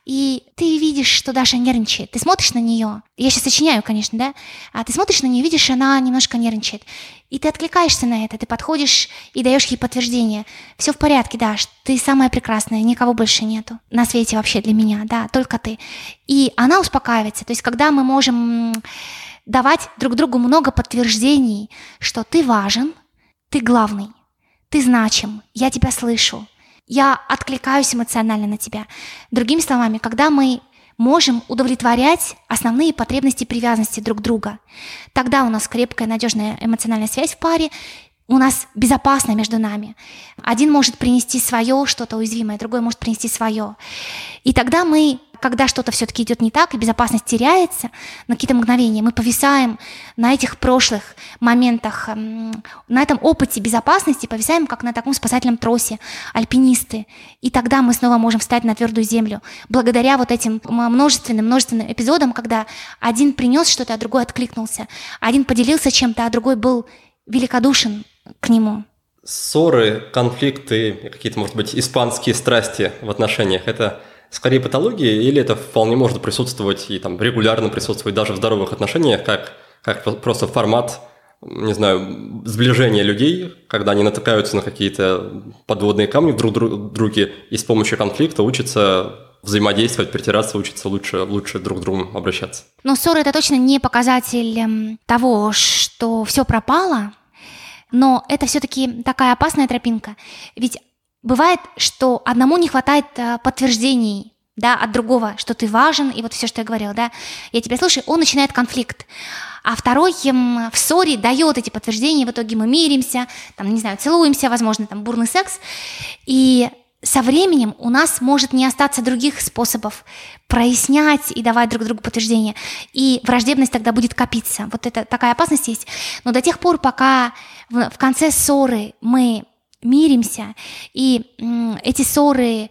и ты видишь, что Даша нервничает. Ты смотришь на нее. Я сейчас сочиняю, конечно, да? А ты смотришь на нее, видишь, она немножко нервничает. И ты откликаешься на это. Ты подходишь и даешь ей подтверждение. Все в порядке, Даш. Ты самая прекрасная. Никого больше нету на свете вообще для меня. Да, только ты. И она успокаивается. То есть, когда мы можем давать друг другу много подтверждений, что ты важен, ты главный. Ты значим, я тебя слышу, я откликаюсь эмоционально на тебя. Другими словами, когда мы можем удовлетворять основные потребности привязанности друг друга, тогда у нас крепкая, надежная эмоциональная связь в паре, у нас безопасно между нами. Один может принести свое что-то уязвимое, другой может принести свое. И тогда мы когда что-то все-таки идет не так, и безопасность теряется на какие-то мгновения, мы повисаем на этих прошлых моментах, на этом опыте безопасности, повисаем как на таком спасательном тросе, альпинисты. И тогда мы снова можем встать на твердую землю, благодаря вот этим множественным, множественным эпизодам, когда один принес что-то, а другой откликнулся, один поделился чем-то, а другой был великодушен к нему. Ссоры, конфликты, какие-то, может быть, испанские страсти в отношениях – это скорее патология, или это вполне может присутствовать и там регулярно присутствовать даже в здоровых отношениях, как, как просто формат, не знаю, сближения людей, когда они натыкаются на какие-то подводные камни друг друг друге и с помощью конфликта учатся взаимодействовать, притираться, учиться лучше, лучше друг к другу обращаться. Но ссоры это точно не показатель эм, того, что все пропало, но это все-таки такая опасная тропинка. Ведь Бывает, что одному не хватает э, подтверждений, да, от другого, что ты важен, и вот все, что я говорила, да, я тебя слушаю, он начинает конфликт. А второй им в ссоре дает эти подтверждения, в итоге мы миримся, там, не знаю, целуемся, возможно, там, бурный секс. И со временем у нас может не остаться других способов прояснять и давать друг другу подтверждения. И враждебность тогда будет копиться. Вот это такая опасность есть. Но до тех пор, пока в конце ссоры мы миримся, и эти ссоры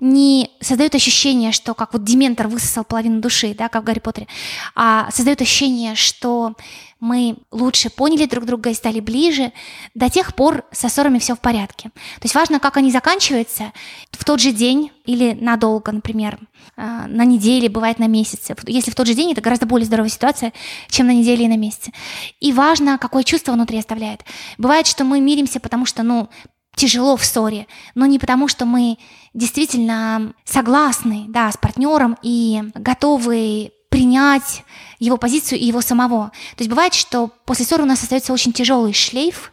не создают ощущение, что как вот Дементор высосал половину души, да, как в Гарри Поттере, а создают ощущение, что мы лучше поняли друг друга и стали ближе, до тех пор со ссорами все в порядке. То есть важно, как они заканчиваются в тот же день или надолго, например, а, на неделе, бывает на месяце. Если в тот же день, это гораздо более здоровая ситуация, чем на неделе и на месяце. И важно, какое чувство внутри оставляет. Бывает, что мы миримся, потому что, ну, тяжело в ссоре, но не потому, что мы действительно согласны да, с партнером и готовы принять его позицию и его самого. То есть бывает, что после ссоры у нас остается очень тяжелый шлейф,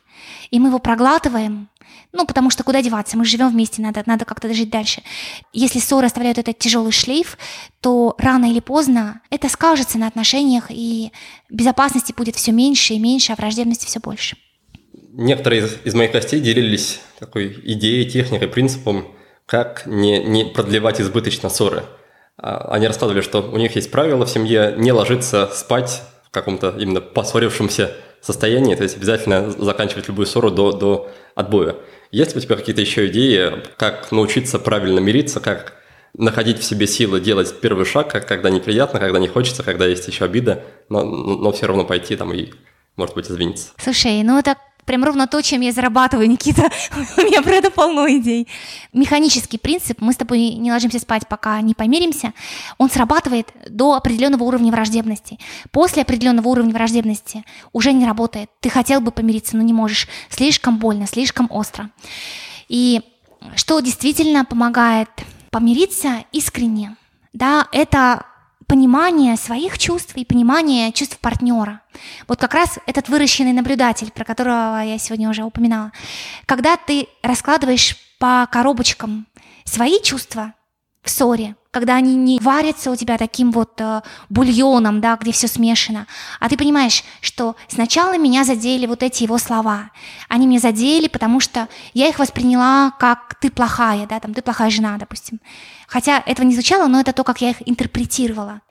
и мы его проглатываем, ну, потому что куда деваться, мы живем вместе, надо, надо как-то жить дальше. Если ссоры оставляют этот тяжелый шлейф, то рано или поздно это скажется на отношениях, и безопасности будет все меньше и меньше, а враждебности все больше. Некоторые из, моих гостей делились такой идеей, техникой, принципом, как не, не продлевать избыточно ссоры. А, они рассказывали, что у них есть правило в семье не ложиться спать в каком-то именно поссорившемся состоянии, то есть обязательно заканчивать любую ссору до, до отбоя. Есть ли у тебя какие-то еще идеи, как научиться правильно мириться, как находить в себе силы делать первый шаг, когда неприятно, когда не хочется, когда есть еще обида, но, но все равно пойти там и может быть, извиниться. Слушай, ну это прям ровно то, чем я зарабатываю, Никита. У меня про это полно идей. Механический принцип, мы с тобой не ложимся спать, пока не помиримся, он срабатывает до определенного уровня враждебности. После определенного уровня враждебности уже не работает. Ты хотел бы помириться, но не можешь. Слишком больно, слишком остро. И что действительно помогает помириться искренне, да, это понимание своих чувств и понимание чувств партнера. Вот как раз этот выращенный наблюдатель, про которого я сегодня уже упоминала. Когда ты раскладываешь по коробочкам свои чувства в ссоре, когда они не варятся у тебя таким вот э, бульоном, да, где все смешано, а ты понимаешь, что сначала меня задели вот эти его слова, они меня задели, потому что я их восприняла как ты плохая, да, там ты плохая жена, допустим. Хотя этого не звучало, но это то, как я их интерпретировала.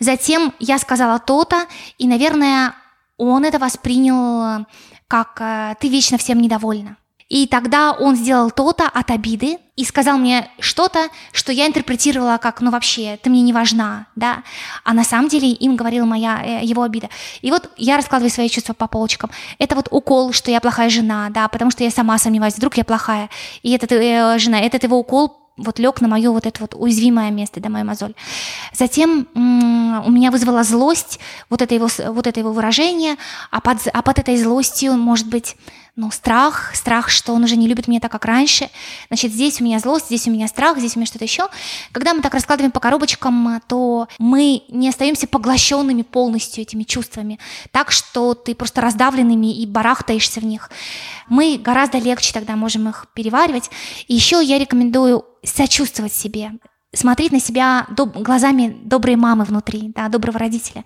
Затем я сказала то-то, и, наверное, он это воспринял как э, «ты вечно всем недовольна». И тогда он сделал то-то от обиды и сказал мне что-то, что я интерпретировала как, ну вообще, ты мне не важна, да. А на самом деле им говорила моя, э, его обида. И вот я раскладываю свои чувства по полочкам. Это вот укол, что я плохая жена, да, потому что я сама сомневаюсь, вдруг я плохая. И этот э, жена, этот его укол вот лег на мое вот это вот уязвимое место, да, мою мозоль. Затем у меня вызвала злость вот это его, вот это его выражение, а под, а под этой злостью, может быть, ну, страх, страх, что он уже не любит меня так, как раньше. Значит, здесь у меня злость, здесь у меня страх, здесь у меня что-то еще. Когда мы так раскладываем по коробочкам, то мы не остаемся поглощенными полностью этими чувствами, так что ты просто раздавленными и барахтаешься в них. Мы гораздо легче тогда можем их переваривать. И еще я рекомендую сочувствовать себе смотреть на себя доб- глазами доброй мамы внутри, да, доброго родителя,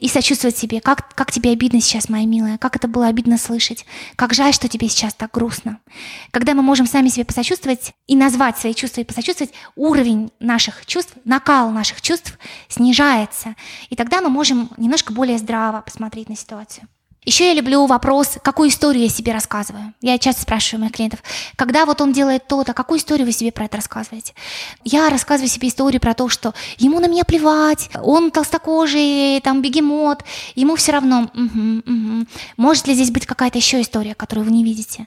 и сочувствовать себе, как, как тебе обидно сейчас, моя милая, как это было обидно слышать, как жаль, что тебе сейчас так грустно. Когда мы можем сами себе посочувствовать и назвать свои чувства и посочувствовать, уровень наших чувств, накал наших чувств снижается, и тогда мы можем немножко более здраво посмотреть на ситуацию. Еще я люблю вопрос, какую историю я себе рассказываю. Я часто спрашиваю моих клиентов, когда вот он делает то-то, какую историю вы себе про это рассказываете? Я рассказываю себе историю про то, что ему на меня плевать, он толстокожий, там бегемот, ему все равно. Угу, угу. Может ли здесь быть какая-то еще история, которую вы не видите?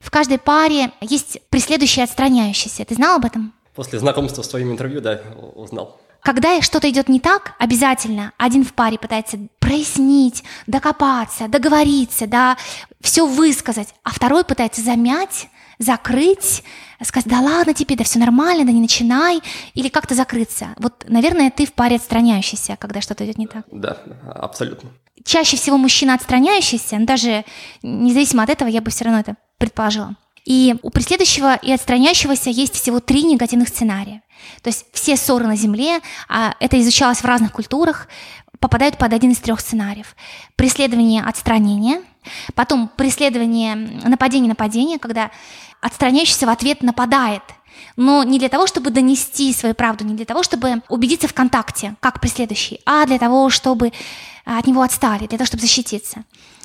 В каждой паре есть преследующий и отстраняющийся. Ты знал об этом? После знакомства с твоим интервью, да, узнал. Когда что-то идет не так, обязательно один в паре пытается прояснить, докопаться, договориться, да, все высказать, а второй пытается замять, закрыть, сказать, да ладно тебе, да все нормально, да не начинай, или как-то закрыться. Вот, наверное, ты в паре отстраняющийся, когда что-то идет не так. Да, абсолютно. Чаще всего мужчина отстраняющийся, но даже независимо от этого, я бы все равно это предположила. И у преследующего и отстраняющегося есть всего три негативных сценария. То есть все ссоры на Земле, а это изучалось в разных культурах, попадают под один из трех сценариев. Преследование отстранение, потом преследование нападение-нападение, когда отстраняющийся в ответ нападает, но не для того, чтобы донести свою правду, не для того, чтобы убедиться в контакте, как преследующий, а для того, чтобы от него отстали, для того, чтобы защититься.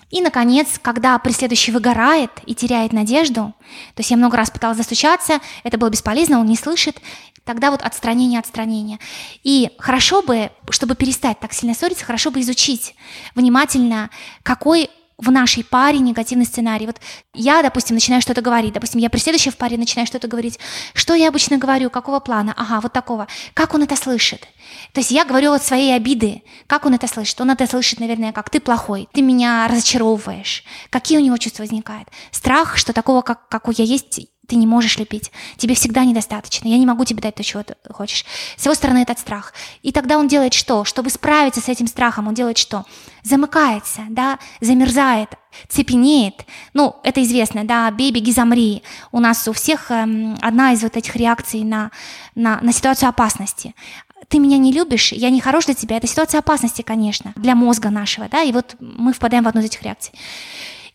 И, наконец, когда преследующий выгорает и теряет надежду, то есть я много раз пыталась застучаться, это было бесполезно, он не слышит, тогда вот отстранение, отстранение. И хорошо бы, чтобы перестать так сильно ссориться, хорошо бы изучить внимательно, какой в нашей паре негативный сценарий. Вот я, допустим, начинаю что-то говорить, допустим, я при следующей в паре начинаю что-то говорить. Что я обычно говорю, какого плана? Ага, вот такого. Как он это слышит? То есть я говорю от своей обиды. Как он это слышит? Он это слышит, наверное, как ты плохой, ты меня разочаровываешь. Какие у него чувства возникают? Страх, что такого, как, как я есть, ты не можешь любить, тебе всегда недостаточно, я не могу тебе дать то, чего ты хочешь. С его стороны этот страх. И тогда он делает что? Чтобы справиться с этим страхом, он делает что? Замыкается, да, замерзает, цепенеет. Ну, это известно, да, бей, беги, замри. У нас у всех эм, одна из вот этих реакций на, на, на ситуацию опасности ты меня не любишь, я не хорош для тебя, это ситуация опасности, конечно, для мозга нашего, да, и вот мы впадаем в одну из этих реакций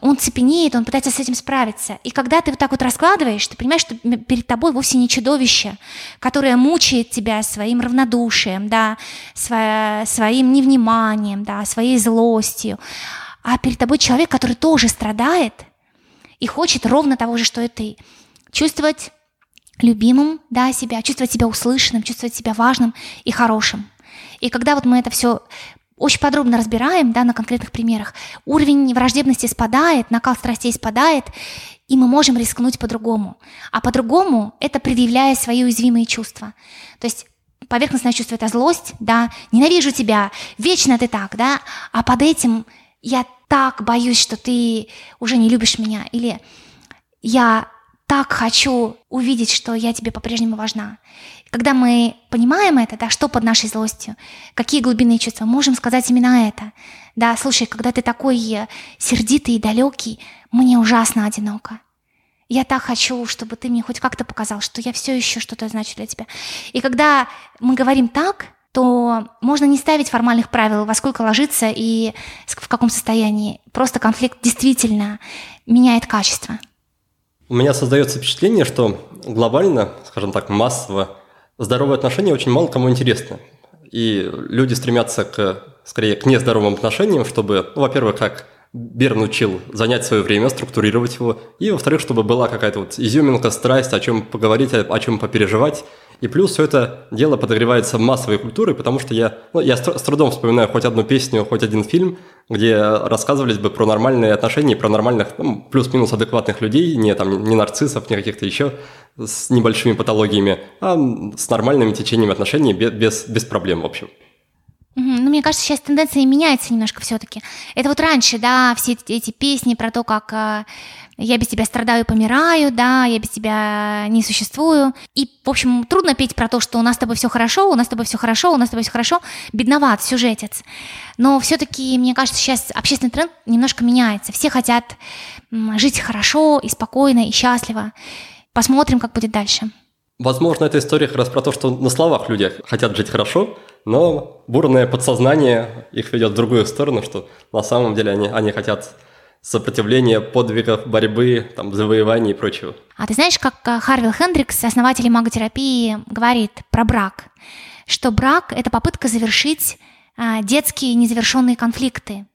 он цепенеет, он пытается с этим справиться. И когда ты вот так вот раскладываешь, ты понимаешь, что перед тобой вовсе не чудовище, которое мучает тебя своим равнодушием, да, своим невниманием, да, своей злостью, а перед тобой человек, который тоже страдает и хочет ровно того же, что и ты. Чувствовать любимым да, себя, чувствовать себя услышанным, чувствовать себя важным и хорошим. И когда вот мы это все очень подробно разбираем, да, на конкретных примерах, уровень враждебности спадает, накал страстей спадает, и мы можем рискнуть по-другому. А по-другому это предъявляя свои уязвимые чувства. То есть поверхностное чувство – это злость, да, ненавижу тебя, вечно ты так, да, а под этим я так боюсь, что ты уже не любишь меня, или я так хочу увидеть, что я тебе по-прежнему важна. Когда мы понимаем это, да, что под нашей злостью, какие глубинные чувства, можем сказать именно это. Да, слушай, когда ты такой э, сердитый и далекий, мне ужасно одиноко. Я так хочу, чтобы ты мне хоть как-то показал, что я все еще что-то значу для тебя. И когда мы говорим так, то можно не ставить формальных правил, во сколько ложиться и в каком состоянии. Просто конфликт действительно меняет качество. У меня создается впечатление, что глобально, скажем так, массово здоровые отношения очень мало кому интересны. И люди стремятся к, скорее, к нездоровым отношениям, чтобы, ну, во-первых, как Берн учил занять свое время, структурировать его, и, во-вторых, чтобы была какая-то вот изюминка, страсть, о чем поговорить, о, чем попереживать, и плюс все это дело подогревается массовой культурой, потому что я, ну, я с трудом вспоминаю хоть одну песню, хоть один фильм, где рассказывались бы про нормальные отношения, про нормальных, ну, плюс-минус адекватных людей, не, там, не нарциссов, не каких-то еще с небольшими патологиями, а с нормальными течениями отношений без, без проблем, в общем. Ну, мне кажется, сейчас тенденция меняется немножко все-таки. Это вот раньше, да, все эти песни про то, как э, я без тебя страдаю помираю, да, я без тебя не существую. И, в общем, трудно петь про то, что у нас с тобой все хорошо, у нас с тобой все хорошо, у нас с тобой все хорошо. Бедноват сюжетец. Но все-таки, мне кажется, сейчас общественный тренд немножко меняется. Все хотят жить хорошо и спокойно и счастливо. Посмотрим, как будет дальше. Возможно, эта история как раз про то, что на словах люди хотят жить хорошо, но бурное подсознание их ведет в другую сторону, что на самом деле они, они хотят сопротивления, подвигов, борьбы, там, завоеваний и прочего. А ты знаешь, как э, Харвилл Хендрикс, основатель маготерапии, говорит про брак, что брак – это попытка завершить а, детские незавершенные конфликты.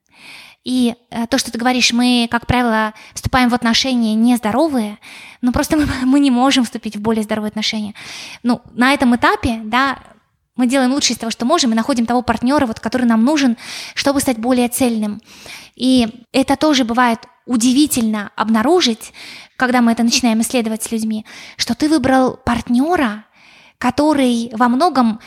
И а, то, что ты говоришь, мы, как правило, вступаем в отношения нездоровые, но просто мы, мы не можем вступить в более здоровые отношения. Ну, на этом этапе, да, мы делаем лучшее из того, что можем, и находим того партнера, вот, который нам нужен, чтобы стать более цельным. И это тоже бывает удивительно обнаружить, когда мы это начинаем исследовать с людьми, что ты выбрал партнера, который во многом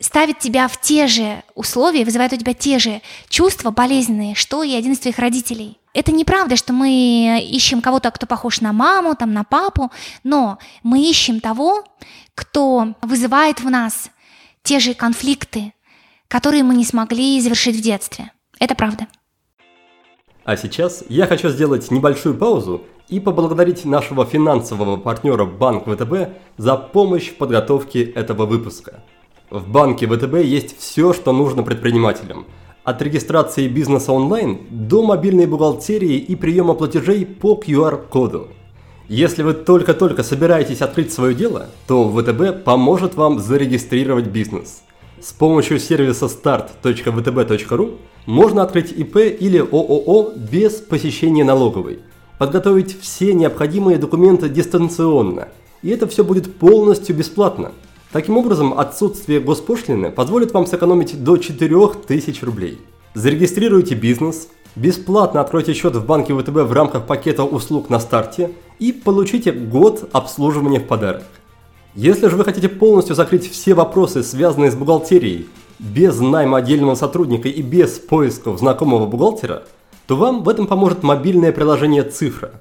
ставит тебя в те же условия, вызывает у тебя те же чувства болезненные, что и один из твоих родителей. Это неправда, что мы ищем кого-то, кто похож на маму, там, на папу, но мы ищем того, кто вызывает в нас те же конфликты, которые мы не смогли завершить в детстве. Это правда. А сейчас я хочу сделать небольшую паузу и поблагодарить нашего финансового партнера Банк ВТБ за помощь в подготовке этого выпуска. В банке ВТБ есть все, что нужно предпринимателям. От регистрации бизнеса онлайн до мобильной бухгалтерии и приема платежей по QR-коду. Если вы только-только собираетесь открыть свое дело, то ВТБ поможет вам зарегистрировать бизнес. С помощью сервиса start.vtb.ru можно открыть ИП или ООО без посещения налоговой, подготовить все необходимые документы дистанционно, и это все будет полностью бесплатно. Таким образом, отсутствие госпошлины позволит вам сэкономить до 4000 рублей. Зарегистрируйте бизнес, бесплатно откройте счет в банке ВТБ в рамках пакета услуг на старте и получите год обслуживания в подарок. Если же вы хотите полностью закрыть все вопросы, связанные с бухгалтерией, без найма отдельного сотрудника и без поисков знакомого бухгалтера, то вам в этом поможет мобильное приложение «Цифра».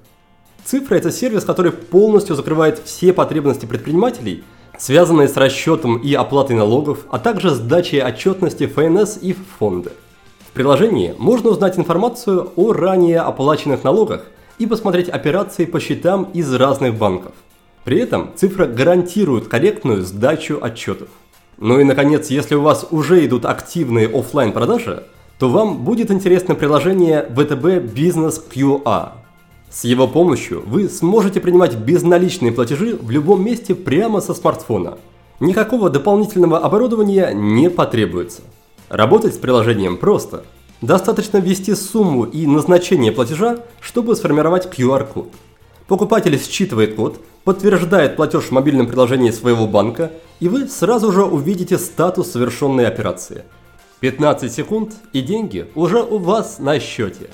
«Цифра» – это сервис, который полностью закрывает все потребности предпринимателей, связанные с расчетом и оплатой налогов, а также сдачей отчетности ФНС и фонды. В приложении можно узнать информацию о ранее оплаченных налогах и посмотреть операции по счетам из разных банков. При этом цифра гарантирует корректную сдачу отчетов. Ну и наконец, если у вас уже идут активные офлайн продажи, то вам будет интересно приложение VTB Business QA. С его помощью вы сможете принимать безналичные платежи в любом месте прямо со смартфона. Никакого дополнительного оборудования не потребуется. Работать с приложением просто. Достаточно ввести сумму и назначение платежа, чтобы сформировать QR-код. Покупатель считывает код, подтверждает платеж в мобильном приложении своего банка, и вы сразу же увидите статус совершенной операции. 15 секунд и деньги уже у вас на счете.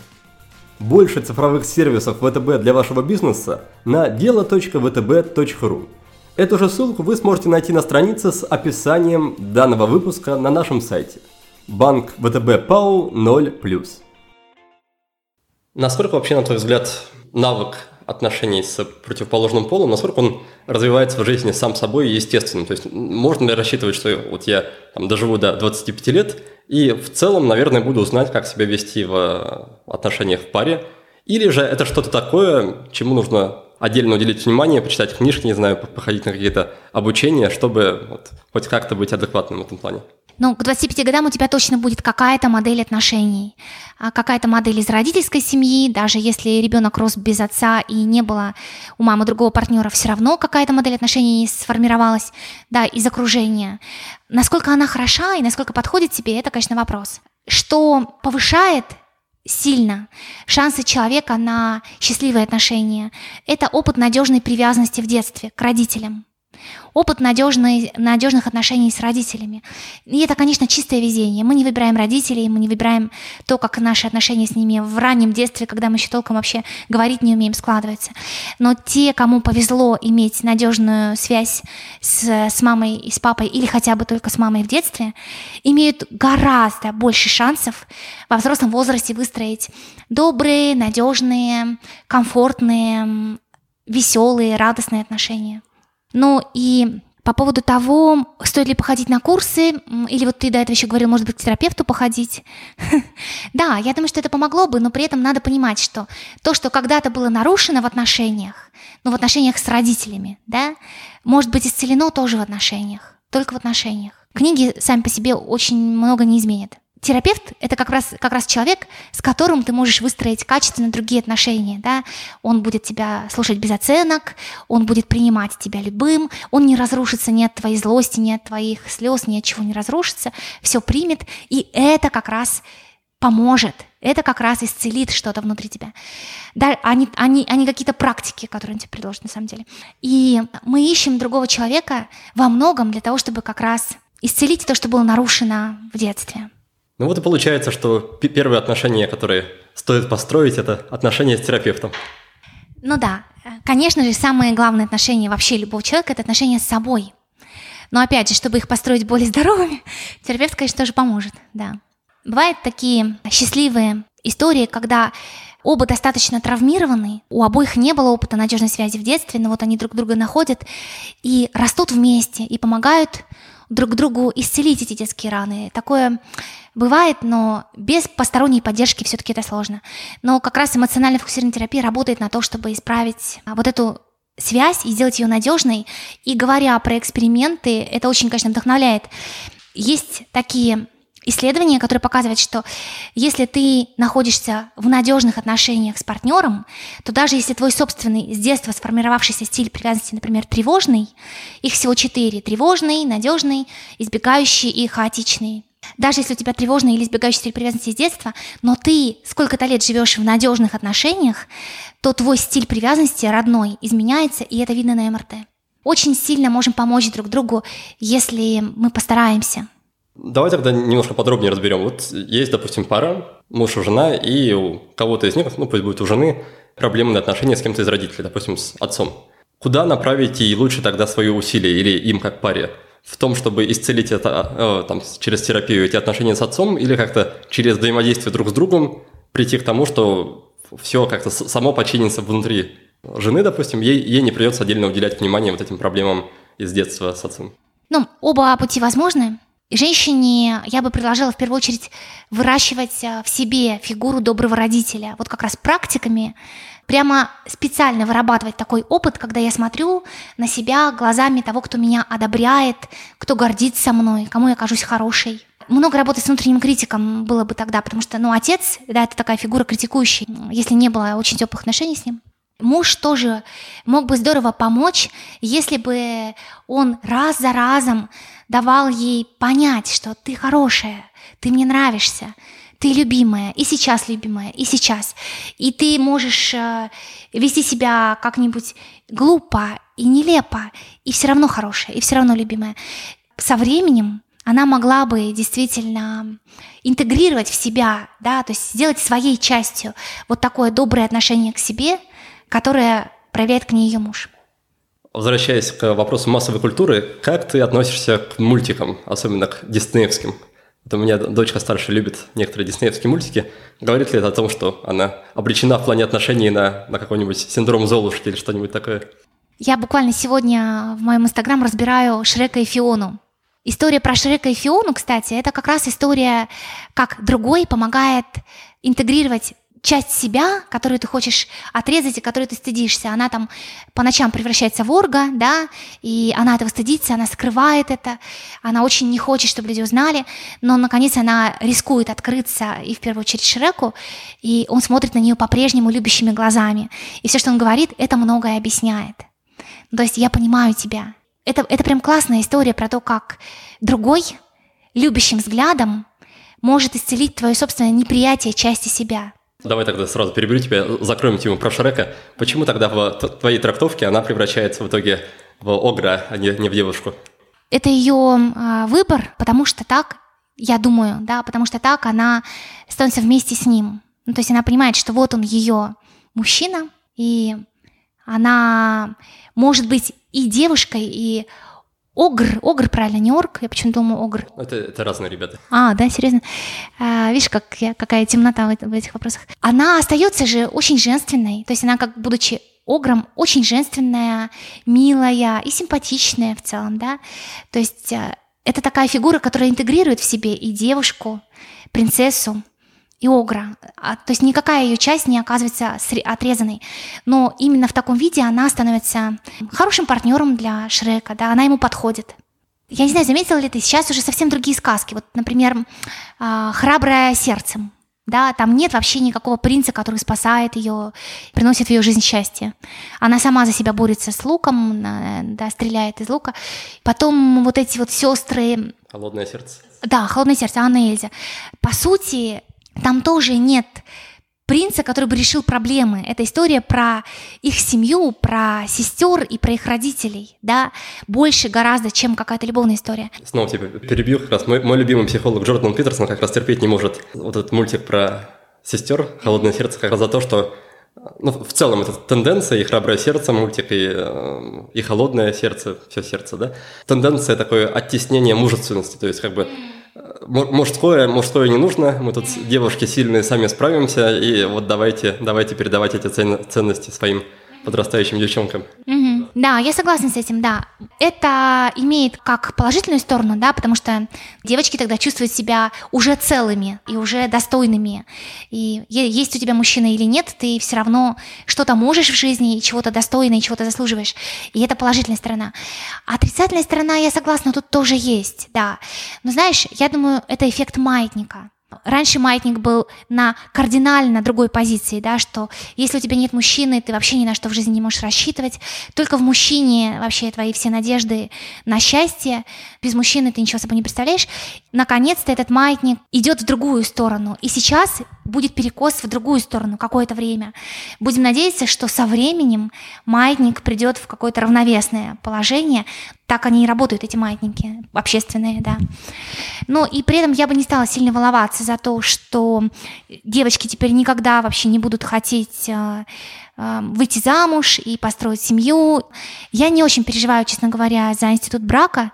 Больше цифровых сервисов ВТБ для вашего бизнеса на дело.втб.ру. Эту же ссылку вы сможете найти на странице с описанием данного выпуска на нашем сайте. Банк ВТБ ПАУ 0+. Насколько вообще, на твой взгляд, навык отношений с противоположным полом, насколько он развивается в жизни сам собой естественно. То есть можно ли рассчитывать, что вот я там, доживу до 25 лет и в целом, наверное, буду знать, как себя вести в отношениях в паре, или же это что-то такое, чему нужно отдельно уделить внимание, почитать книжки, не знаю, походить на какие-то обучения, чтобы вот, хоть как-то быть адекватным в этом плане. Ну, к 25 годам у тебя точно будет какая-то модель отношений, а какая-то модель из родительской семьи, даже если ребенок рос без отца и не было у мамы другого партнера, все равно какая-то модель отношений сформировалась, да, из окружения. Насколько она хороша и насколько подходит тебе, это, конечно, вопрос. Что повышает сильно шансы человека на счастливые отношения. Это опыт надежной привязанности в детстве к родителям опыт надежной, надежных отношений с родителями. И это, конечно, чистое везение. Мы не выбираем родителей, мы не выбираем то, как наши отношения с ними в раннем детстве, когда мы еще толком вообще говорить не умеем, складываются. Но те, кому повезло иметь надежную связь с, с мамой и с папой, или хотя бы только с мамой в детстве, имеют гораздо больше шансов во взрослом возрасте выстроить добрые, надежные, комфортные, веселые, радостные отношения. Ну и по поводу того, стоит ли походить на курсы, или вот ты до этого еще говорил, может быть, к терапевту походить. Да, я думаю, что это помогло бы, но при этом надо понимать, что то, что когда-то было нарушено в отношениях, ну, в отношениях с родителями, да, может быть исцелено тоже в отношениях, только в отношениях. Книги сами по себе очень много не изменят. Терапевт – это как раз, как раз человек, с которым ты можешь выстроить качественно другие отношения. Да? Он будет тебя слушать без оценок, он будет принимать тебя любым, он не разрушится ни от твоей злости, ни от твоих слез, ни от чего не разрушится, все примет, и это как раз поможет, это как раз исцелит что-то внутри тебя. Да, они, они, они какие-то практики, которые он тебе предложит на самом деле. И мы ищем другого человека во многом для того, чтобы как раз исцелить то, что было нарушено в детстве. Ну вот и получается, что первые отношения, которые стоит построить, это отношения с терапевтом. Ну да, конечно же, самые главные отношения вообще любого человека – это отношения с собой. Но опять же, чтобы их построить более здоровыми, терапевт, конечно, тоже поможет, да. Бывают такие счастливые истории, когда оба достаточно травмированы, у обоих не было опыта надежной связи в детстве, но вот они друг друга находят и растут вместе, и помогают друг другу исцелить эти детские раны. Такое бывает, но без посторонней поддержки все-таки это сложно. Но как раз эмоциональная фокусированная терапия работает на то, чтобы исправить а, вот эту связь и сделать ее надежной. И говоря про эксперименты, это очень, конечно, вдохновляет. Есть такие исследования, которые показывают, что если ты находишься в надежных отношениях с партнером, то даже если твой собственный с детства сформировавшийся стиль привязанности, например, тревожный, их всего четыре – тревожный, надежный, избегающий и хаотичный. Даже если у тебя тревожный или избегающий стиль привязанности с детства, но ты сколько-то лет живешь в надежных отношениях, то твой стиль привязанности родной изменяется, и это видно на МРТ. Очень сильно можем помочь друг другу, если мы постараемся – Давай тогда немножко подробнее разберем. Вот есть, допустим, пара, муж и жена, и у кого-то из них, ну пусть будет у жены, проблемные отношения с кем-то из родителей, допустим, с отцом. Куда направить и лучше тогда свои усилия или им как паре? В том, чтобы исцелить это э, там, через терапию эти отношения с отцом или как-то через взаимодействие друг с другом прийти к тому, что все как-то само починится внутри жены, допустим, ей, ей не придется отдельно уделять внимание вот этим проблемам из детства с отцом. Ну, оба пути возможны. Женщине я бы предложила в первую очередь выращивать э, в себе фигуру доброго родителя. Вот как раз практиками прямо специально вырабатывать такой опыт, когда я смотрю на себя глазами того, кто меня одобряет, кто гордится мной, кому я кажусь хорошей. Много работы с внутренним критиком было бы тогда, потому что, ну, отец, да, это такая фигура критикующая, если не было очень теплых отношений с ним. Муж тоже мог бы здорово помочь, если бы он раз за разом давал ей понять, что ты хорошая, ты мне нравишься, ты любимая, и сейчас любимая, и сейчас. И ты можешь э, вести себя как-нибудь глупо и нелепо, и все равно хорошая, и все равно любимая. Со временем она могла бы действительно интегрировать в себя, да, то есть сделать своей частью вот такое доброе отношение к себе, которое проявляет к ней ее муж. Возвращаясь к вопросу массовой культуры, как ты относишься к мультикам, особенно к диснеевским? Это у меня дочка старшая любит некоторые диснеевские мультики. Говорит ли это о том, что она обречена в плане отношений на, на какой-нибудь синдром Золушки или что-нибудь такое? Я буквально сегодня в моем инстаграм разбираю Шрека и Фиону. История про Шрека и Фиону, кстати, это как раз история, как другой помогает интегрировать часть себя, которую ты хочешь отрезать и которую ты стыдишься. Она там по ночам превращается в орга, да, и она этого стыдится, она скрывает это, она очень не хочет, чтобы люди узнали, но наконец она рискует открыться и в первую очередь Шреку, и он смотрит на нее по-прежнему любящими глазами. И все, что он говорит, это многое объясняет. То есть я понимаю тебя. Это, это прям классная история про то, как другой любящим взглядом может исцелить твое собственное неприятие части себя. Давай тогда сразу переберу тебя, закроем тему про Шрека. Почему тогда в твоей трактовке она превращается в итоге в огра, а не, не в девушку? Это ее э, выбор, потому что так, я думаю, да, потому что так она становится вместе с ним. Ну, то есть она понимает, что вот он ее мужчина, и она может быть и девушкой, и Огр, Огр, правильно, не Орг, я почему-то думаю Огр. Это, это разные ребята. А, да, серьезно. А, видишь, как я, какая темнота в, в этих вопросах. Она остается же очень женственной, то есть она, как будучи Огром, очень женственная, милая и симпатичная в целом, да. То есть э, это такая фигура, которая интегрирует в себе и девушку, принцессу, и огра. А, то есть никакая ее часть не оказывается отрезанной. Но именно в таком виде она становится хорошим партнером для Шрека, да, она ему подходит. Я не знаю, заметила ли ты, сейчас уже совсем другие сказки. Вот, например, а, «Храброе сердцем». Да, там нет вообще никакого принца, который спасает ее, приносит в ее жизнь счастье. Она сама за себя борется с луком, да, стреляет из лука. Потом вот эти вот сестры... Холодное сердце. Да, холодное сердце, Анна и Эльза. По сути, там тоже нет принца, который бы решил проблемы. Это история про их семью, про сестер и про их родителей, да, больше гораздо, чем какая-то любовная история. Снова тебя перебью, как раз мой, мой любимый психолог Джордан Питерсон как раз терпеть не может вот этот мультик про сестер «Холодное сердце» как раз за то, что ну, в целом это тенденция, и храброе сердце мультик, и, э, и холодное сердце, все сердце, да. Тенденция такое оттеснение мужественности, то есть как бы мужское, мужское не нужно, мы тут девушки сильные, сами справимся, и вот давайте, давайте передавать эти ценности своим подрастающим девчонкам. Угу. Да, я согласна с этим, да. Это имеет как положительную сторону, да, потому что девочки тогда чувствуют себя уже целыми и уже достойными. И есть у тебя мужчина или нет, ты все равно что-то можешь в жизни, чего-то достойно, и чего-то заслуживаешь. И это положительная сторона. Отрицательная сторона, я согласна, тут тоже есть, да. Но знаешь, я думаю, это эффект маятника. Раньше маятник был на кардинально другой позиции, да, что если у тебя нет мужчины, ты вообще ни на что в жизни не можешь рассчитывать. Только в мужчине вообще твои все надежды на счастье. Без мужчины ты ничего собой не представляешь. Наконец-то этот маятник идет в другую сторону. И сейчас будет перекос в другую сторону какое-то время. Будем надеяться, что со временем маятник придет в какое-то равновесное положение, так они и работают, эти маятники общественные, да. Но и при этом я бы не стала сильно волноваться за то, что девочки теперь никогда вообще не будут хотеть э, э, выйти замуж и построить семью. Я не очень переживаю, честно говоря, за институт брака,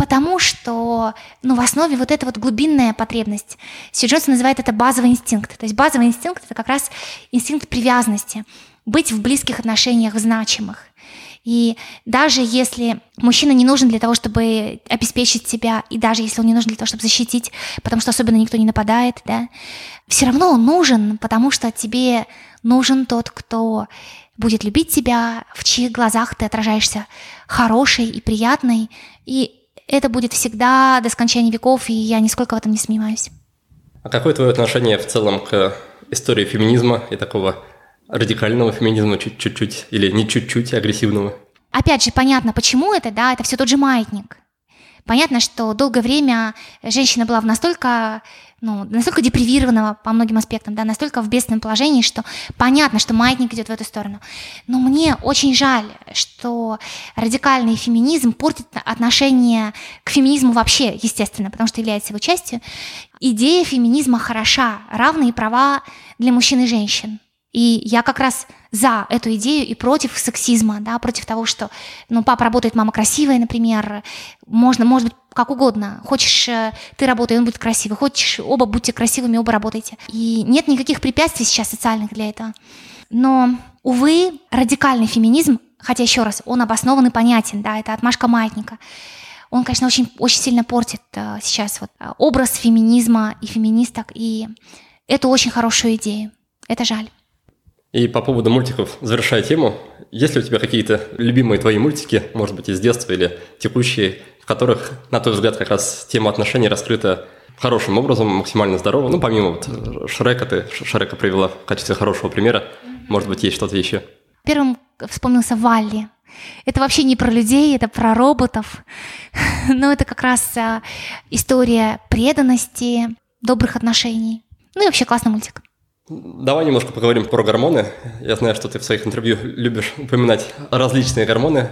потому что ну, в основе вот эта вот глубинная потребность. Сью Джонсон называет это базовый инстинкт. То есть базовый инстинкт – это как раз инстинкт привязанности, быть в близких отношениях, в значимых. И даже если мужчина не нужен для того, чтобы обеспечить себя, и даже если он не нужен для того, чтобы защитить, потому что особенно никто не нападает, да, все равно он нужен, потому что тебе нужен тот, кто будет любить тебя, в чьих глазах ты отражаешься хорошей и приятной, и это будет всегда до скончания веков, и я нисколько в этом не сомневаюсь. А какое твое отношение в целом к истории феминизма и такого радикального феминизма чуть-чуть или не чуть-чуть агрессивного. Опять же, понятно, почему это, да, это все тот же маятник. Понятно, что долгое время женщина была в настолько ну, настолько депривированного по многим аспектам, да, настолько в бедственном положении, что понятно, что маятник идет в эту сторону. Но мне очень жаль, что радикальный феминизм портит отношение к феминизму вообще, естественно, потому что является его частью. Идея феминизма хороша, равные права для мужчин и женщин. И я как раз за эту идею и против сексизма, да, против того, что, ну, папа работает, мама красивая, например, можно, может быть, как угодно. Хочешь, э, ты работай, он будет красивый. Хочешь, оба будьте красивыми, оба работайте. И нет никаких препятствий сейчас социальных для этого. Но, увы, радикальный феминизм, хотя еще раз, он обоснован и понятен, да, это отмашка маятника. Он, конечно, очень, очень сильно портит э, сейчас вот э, образ феминизма и феминисток, и эту очень хорошую идею. Это жаль. И по поводу мультиков, завершая тему, есть ли у тебя какие-то любимые твои мультики, может быть, из детства или текущие, в которых, на твой взгляд, как раз тема отношений раскрыта хорошим образом, максимально здорово? Ну, помимо вот Шрека, ты Шрека привела в качестве хорошего примера, может быть, есть что-то еще? Первым вспомнился Валли. Это вообще не про людей, это про роботов. Но это как раз а, история преданности, добрых отношений. Ну и вообще классный мультик. Давай немножко поговорим про гормоны. Я знаю, что ты в своих интервью любишь упоминать различные гормоны,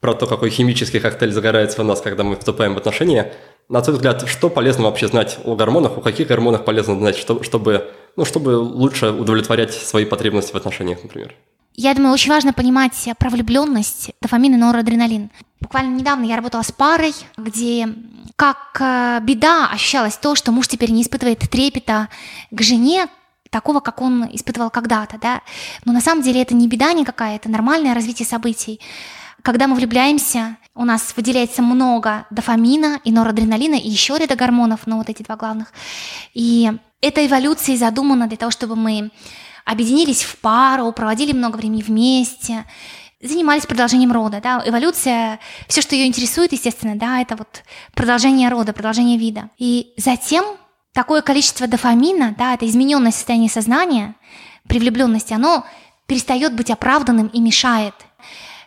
про то, какой химический коктейль загорается у нас, когда мы вступаем в отношения. На твой взгляд, что полезно вообще знать о гормонах, о каких гормонах полезно знать, чтобы, ну, чтобы лучше удовлетворять свои потребности в отношениях, например? Я думаю, очень важно понимать про влюбленность, дофамин и норадреналин. Буквально недавно я работала с парой, где как э, беда ощущалось то, что муж теперь не испытывает трепета к жене, такого, как он испытывал когда-то, да. Но на самом деле это не беда никакая, это нормальное развитие событий. Когда мы влюбляемся, у нас выделяется много дофамина и норадреналина, и еще ряда гормонов, ну вот эти два главных. И эта эволюция задумана для того, чтобы мы объединились в пару, проводили много времени вместе, занимались продолжением рода, да, эволюция, все, что ее интересует, естественно, да, это вот продолжение рода, продолжение вида. И затем такое количество дофамина, да, это измененное состояние сознания при влюбленности, оно перестает быть оправданным и мешает.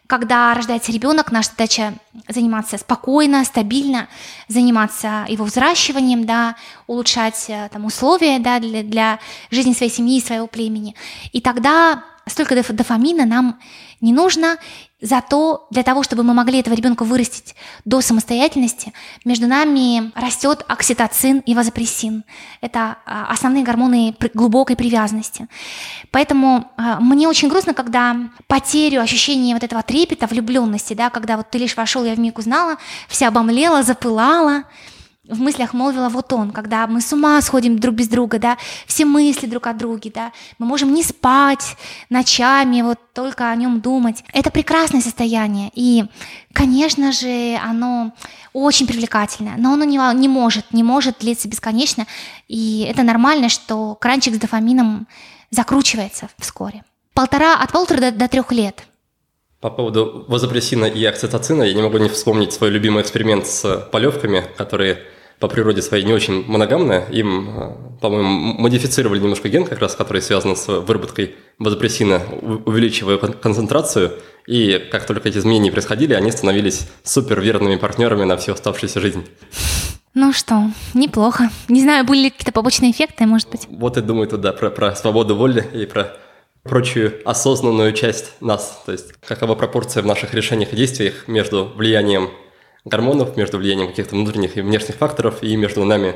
Когда рождается ребенок, наша задача заниматься спокойно, стабильно, заниматься его взращиванием, да, улучшать э, там, условия да, для, для жизни своей семьи и своего племени. И тогда столько дофамина нам не нужно, Зато для того, чтобы мы могли этого ребенка вырастить до самостоятельности, между нами растет окситоцин и вазопрессин. Это а, основные гормоны глубокой привязанности. Поэтому а, мне очень грустно, когда потерю ощущения вот этого трепета, влюбленности, да, когда вот ты лишь вошел, я в миг узнала, вся обомлела, запылала, в мыслях молвила вот он, когда мы с ума сходим друг без друга, да, все мысли друг о друге, да, мы можем не спать ночами, вот только о нем думать. Это прекрасное состояние, и, конечно же, оно очень привлекательное, но оно не, не может, не может длиться бесконечно, и это нормально, что кранчик с дофамином закручивается вскоре. Полтора, от полутора до, до трех лет – по поводу вазопрессина и окситоцина я не могу не вспомнить свой любимый эксперимент с полевками, которые по природе своей не очень моногамная. Им, э, по-моему, модифицировали немножко ген, как раз, который связан с выработкой вазопрессина, увеличивая концентрацию. И как только эти изменения происходили, они становились супер верными партнерами на всю оставшуюся жизнь. Ну что, неплохо. Не знаю, были ли какие-то побочные эффекты, может быть. Вот и думаю туда про, про свободу воли и про прочую осознанную часть нас. То есть какова пропорция в наших решениях и действиях между влиянием гормонов, между влиянием каких-то внутренних и внешних факторов и между нами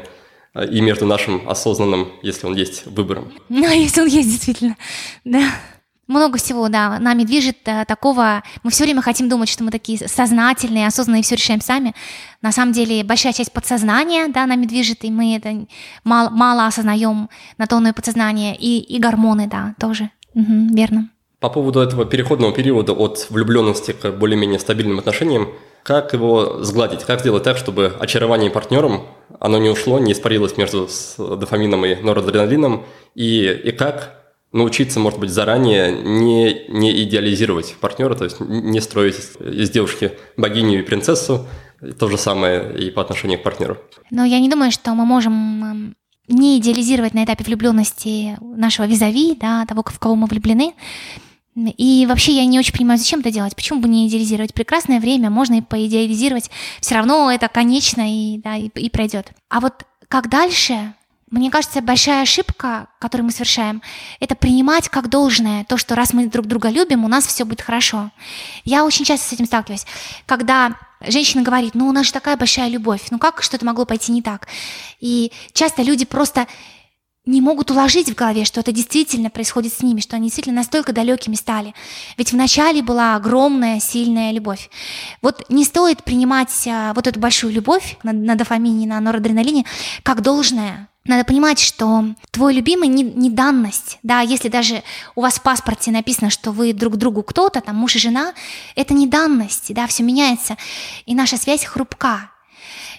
э, и между нашим осознанным, если он есть, выбором. Ну, если он есть, действительно, да. Много всего, да, нами движет а, такого. Мы все время хотим думать, что мы такие сознательные, осознанные, все решаем сами. На самом деле большая часть подсознания, да, нами движет, и мы это мало, мало осознаем на то подсознание, и, и гормоны, да, тоже. Угу, верно. По поводу этого переходного периода от влюбленности к более-менее стабильным отношениям, как его сгладить? Как сделать так, чтобы очарование партнером, оно не ушло, не испарилось между дофамином и норадреналином? И, и как научиться, может быть, заранее не, не идеализировать партнера, то есть не строить из девушки богиню и принцессу, то же самое и по отношению к партнеру. Но я не думаю, что мы можем не идеализировать на этапе влюбленности нашего визави, да, того, в кого мы влюблены, и вообще я не очень понимаю, зачем это делать. Почему бы не идеализировать? Прекрасное время, можно и поидеализировать. Все равно это конечно и, да, и, и пройдет. А вот как дальше, Мне кажется, большая ошибка, которую мы совершаем, это принимать как должное то, что раз мы друг друга любим, у нас все будет хорошо. Я очень часто с этим сталкиваюсь. Когда женщина говорит, ну у нас же такая большая любовь, ну как что-то могло пойти не так? И часто люди просто не могут уложить в голове, что это действительно происходит с ними, что они действительно настолько далекими стали. Ведь вначале была огромная, сильная любовь. Вот не стоит принимать а, вот эту большую любовь на, на дофамине, на норадреналине как должное. Надо понимать, что твой любимый не, не данность, да, если даже у вас в паспорте написано, что вы друг другу кто-то, там муж и жена, это не данность, да, все меняется, и наша связь хрупка.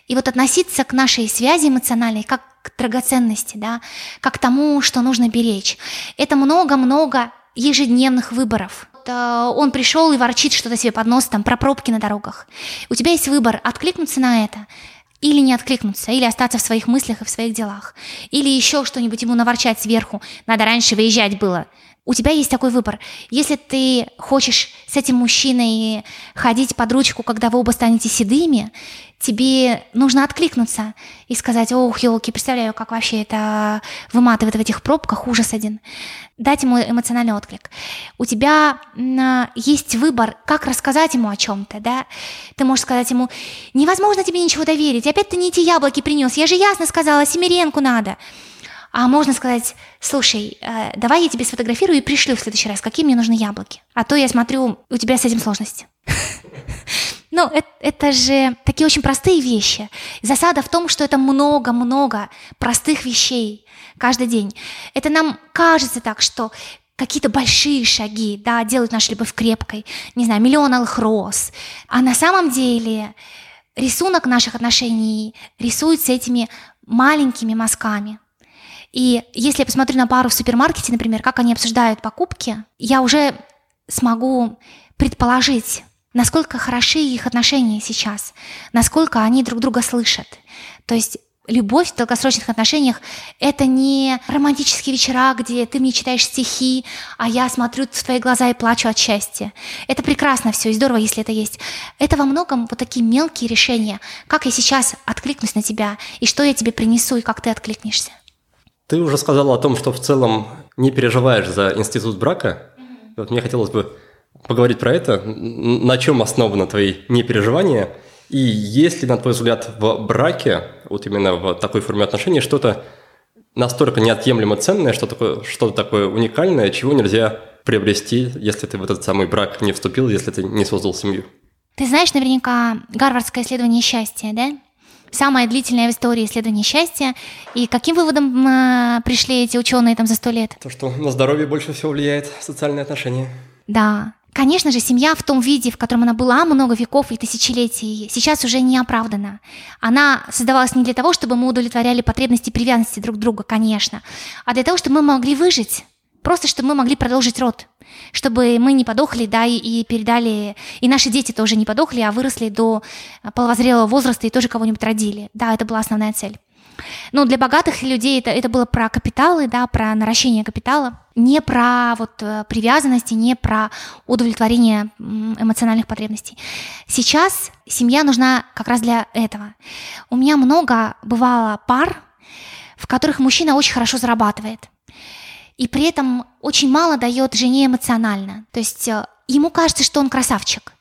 И вот относиться к нашей связи эмоциональной как к драгоценности, да, как к тому, что нужно беречь. Это много-много ежедневных выборов. Э, он пришел и ворчит что-то себе под нос там про пробки на дорогах. У тебя есть выбор откликнуться на это или не откликнуться, или остаться в своих мыслях и в своих делах, или еще что-нибудь ему наворчать сверху, надо раньше выезжать было. У тебя есть такой выбор. Если ты хочешь с этим мужчиной ходить под ручку, когда вы оба станете седыми, тебе нужно откликнуться и сказать, ох, елки, представляю, как вообще это выматывает в этих пробках, ужас один. Дать ему эмоциональный отклик. У тебя есть выбор, как рассказать ему о чем-то, да? Ты можешь сказать ему, невозможно тебе ничего доверить, опять ты не эти яблоки принес, я же ясно сказала, семеренку надо. А можно сказать, слушай, э, давай я тебе сфотографирую и пришлю в следующий раз, какие мне нужны яблоки. А то я смотрю, у тебя с этим сложности. Ну, это, это же такие очень простые вещи. Засада в том, что это много-много простых вещей каждый день. Это нам кажется так, что какие-то большие шаги, да, делают нашу любовь крепкой, не знаю, миллион алых роз. А на самом деле рисунок наших отношений рисуется этими маленькими мазками. И если я посмотрю на пару в супермаркете, например, как они обсуждают покупки, я уже смогу предположить, насколько хороши их отношения сейчас, насколько они друг друга слышат. То есть Любовь в долгосрочных отношениях – это не романтические вечера, где ты мне читаешь стихи, а я смотрю в твои глаза и плачу от счастья. Это прекрасно все и здорово, если это есть. Это во многом вот такие мелкие решения. Как я сейчас откликнусь на тебя, и что я тебе принесу, и как ты откликнешься. Ты уже сказала о том, что в целом не переживаешь за институт брака. Mm-hmm. Вот мне хотелось бы поговорить про это. На чем основано твои непереживания? И есть ли, на твой взгляд, в браке, вот именно в такой форме отношений, что-то настолько неотъемлемо ценное, что такое, что-то такое уникальное, чего нельзя приобрести, если ты в этот самый брак не вступил, если ты не создал семью? Ты знаешь наверняка гарвардское исследование счастья, да? Самое длительное в истории исследование счастья. И каким выводом э, пришли эти ученые там за сто лет? То, что на здоровье больше всего влияет социальные отношения. Да, Конечно же, семья в том виде, в котором она была много веков и тысячелетий, сейчас уже не оправдана. Она создавалась не для того, чтобы мы удовлетворяли потребности привязанности друг к другу, конечно, а для того, чтобы мы могли выжить, просто чтобы мы могли продолжить род, чтобы мы не подохли, да, и, и передали, и наши дети тоже не подохли, а выросли до половозрелого возраста и тоже кого-нибудь родили. Да, это была основная цель. Но для богатых людей это, это было про капиталы, да, про наращение капитала, не про вот э, привязанности, не про удовлетворение эмоциональных потребностей. Сейчас семья нужна как раз для этого. У меня много бывало пар, в которых мужчина очень хорошо зарабатывает, и при этом очень мало дает жене эмоционально. То есть э, ему кажется, что он красавчик.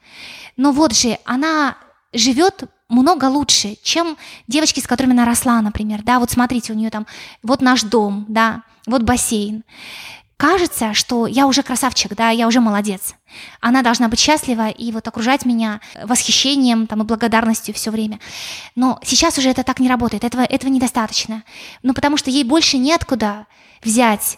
Но вот же она живет много лучше, чем девочки, с которыми она росла, например, да, вот смотрите, у нее там, вот наш дом, да, вот бассейн. Кажется, что я уже красавчик, да, я уже молодец. Она должна быть счастлива и вот окружать меня восхищением там, и благодарностью все время. Но сейчас уже это так не работает, этого, этого недостаточно. Ну, потому что ей больше неоткуда взять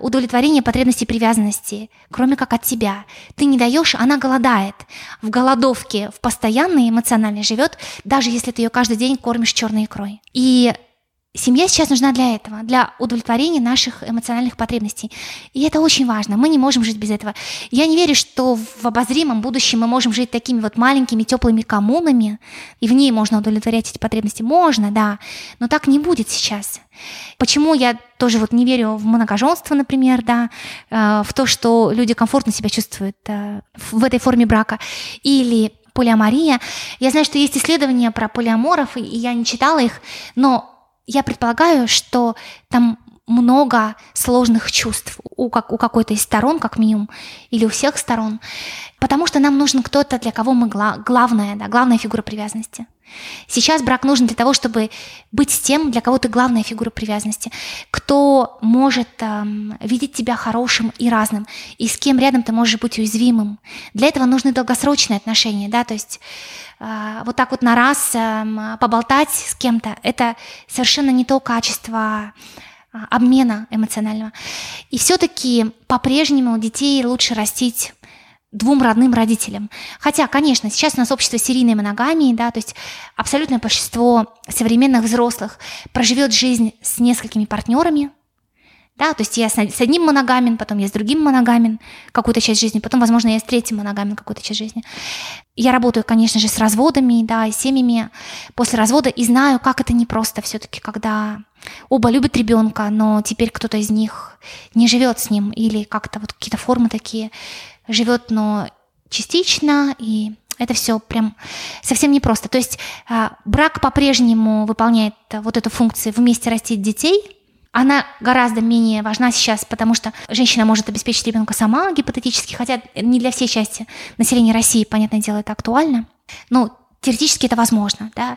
удовлетворение потребностей привязанности, кроме как от тебя. Ты не даешь, она голодает. В голодовке, в постоянной эмоциональной живет, даже если ты ее каждый день кормишь черной икрой. И Семья сейчас нужна для этого, для удовлетворения наших эмоциональных потребностей. И это очень важно. Мы не можем жить без этого. Я не верю, что в обозримом будущем мы можем жить такими вот маленькими теплыми коммунами, и в ней можно удовлетворять эти потребности. Можно, да, но так не будет сейчас. Почему я тоже вот не верю в многоженство, например, да, э, в то, что люди комфортно себя чувствуют э, в этой форме брака, или полиамория. Я знаю, что есть исследования про полиаморов, и я не читала их, но я предполагаю, что там много сложных чувств у, как, у какой-то из сторон, как минимум, или у всех сторон, потому что нам нужен кто-то, для кого мы гла- главная, да, главная фигура привязанности. Сейчас брак нужен для того, чтобы быть с тем, для кого ты главная фигура привязанности, кто может эм, видеть тебя хорошим и разным, и с кем рядом ты можешь быть уязвимым. Для этого нужны долгосрочные отношения, да, то есть э, вот так вот на раз э, поболтать с кем-то, это совершенно не то качество э, обмена эмоционального. И все-таки по-прежнему детей лучше растить двум родным родителям. Хотя, конечно, сейчас у нас общество серийной моногамии, да, то есть абсолютное большинство современных взрослых проживет жизнь с несколькими партнерами, да, то есть я с одним моногамен, потом я с другим моногамен какую-то часть жизни, потом, возможно, я с третьим моногамен какую-то часть жизни. Я работаю, конечно же, с разводами, да, с семьями после развода и знаю, как это непросто все-таки, когда оба любят ребенка, но теперь кто-то из них не живет с ним или как-то вот какие-то формы такие живет, но частично, и это все прям совсем непросто. То есть а, брак по-прежнему выполняет вот эту функцию вместе растить детей. Она гораздо менее важна сейчас, потому что женщина может обеспечить ребенка сама гипотетически, хотя не для всей части населения России, понятное дело, это актуально. Но теоретически это возможно. Да?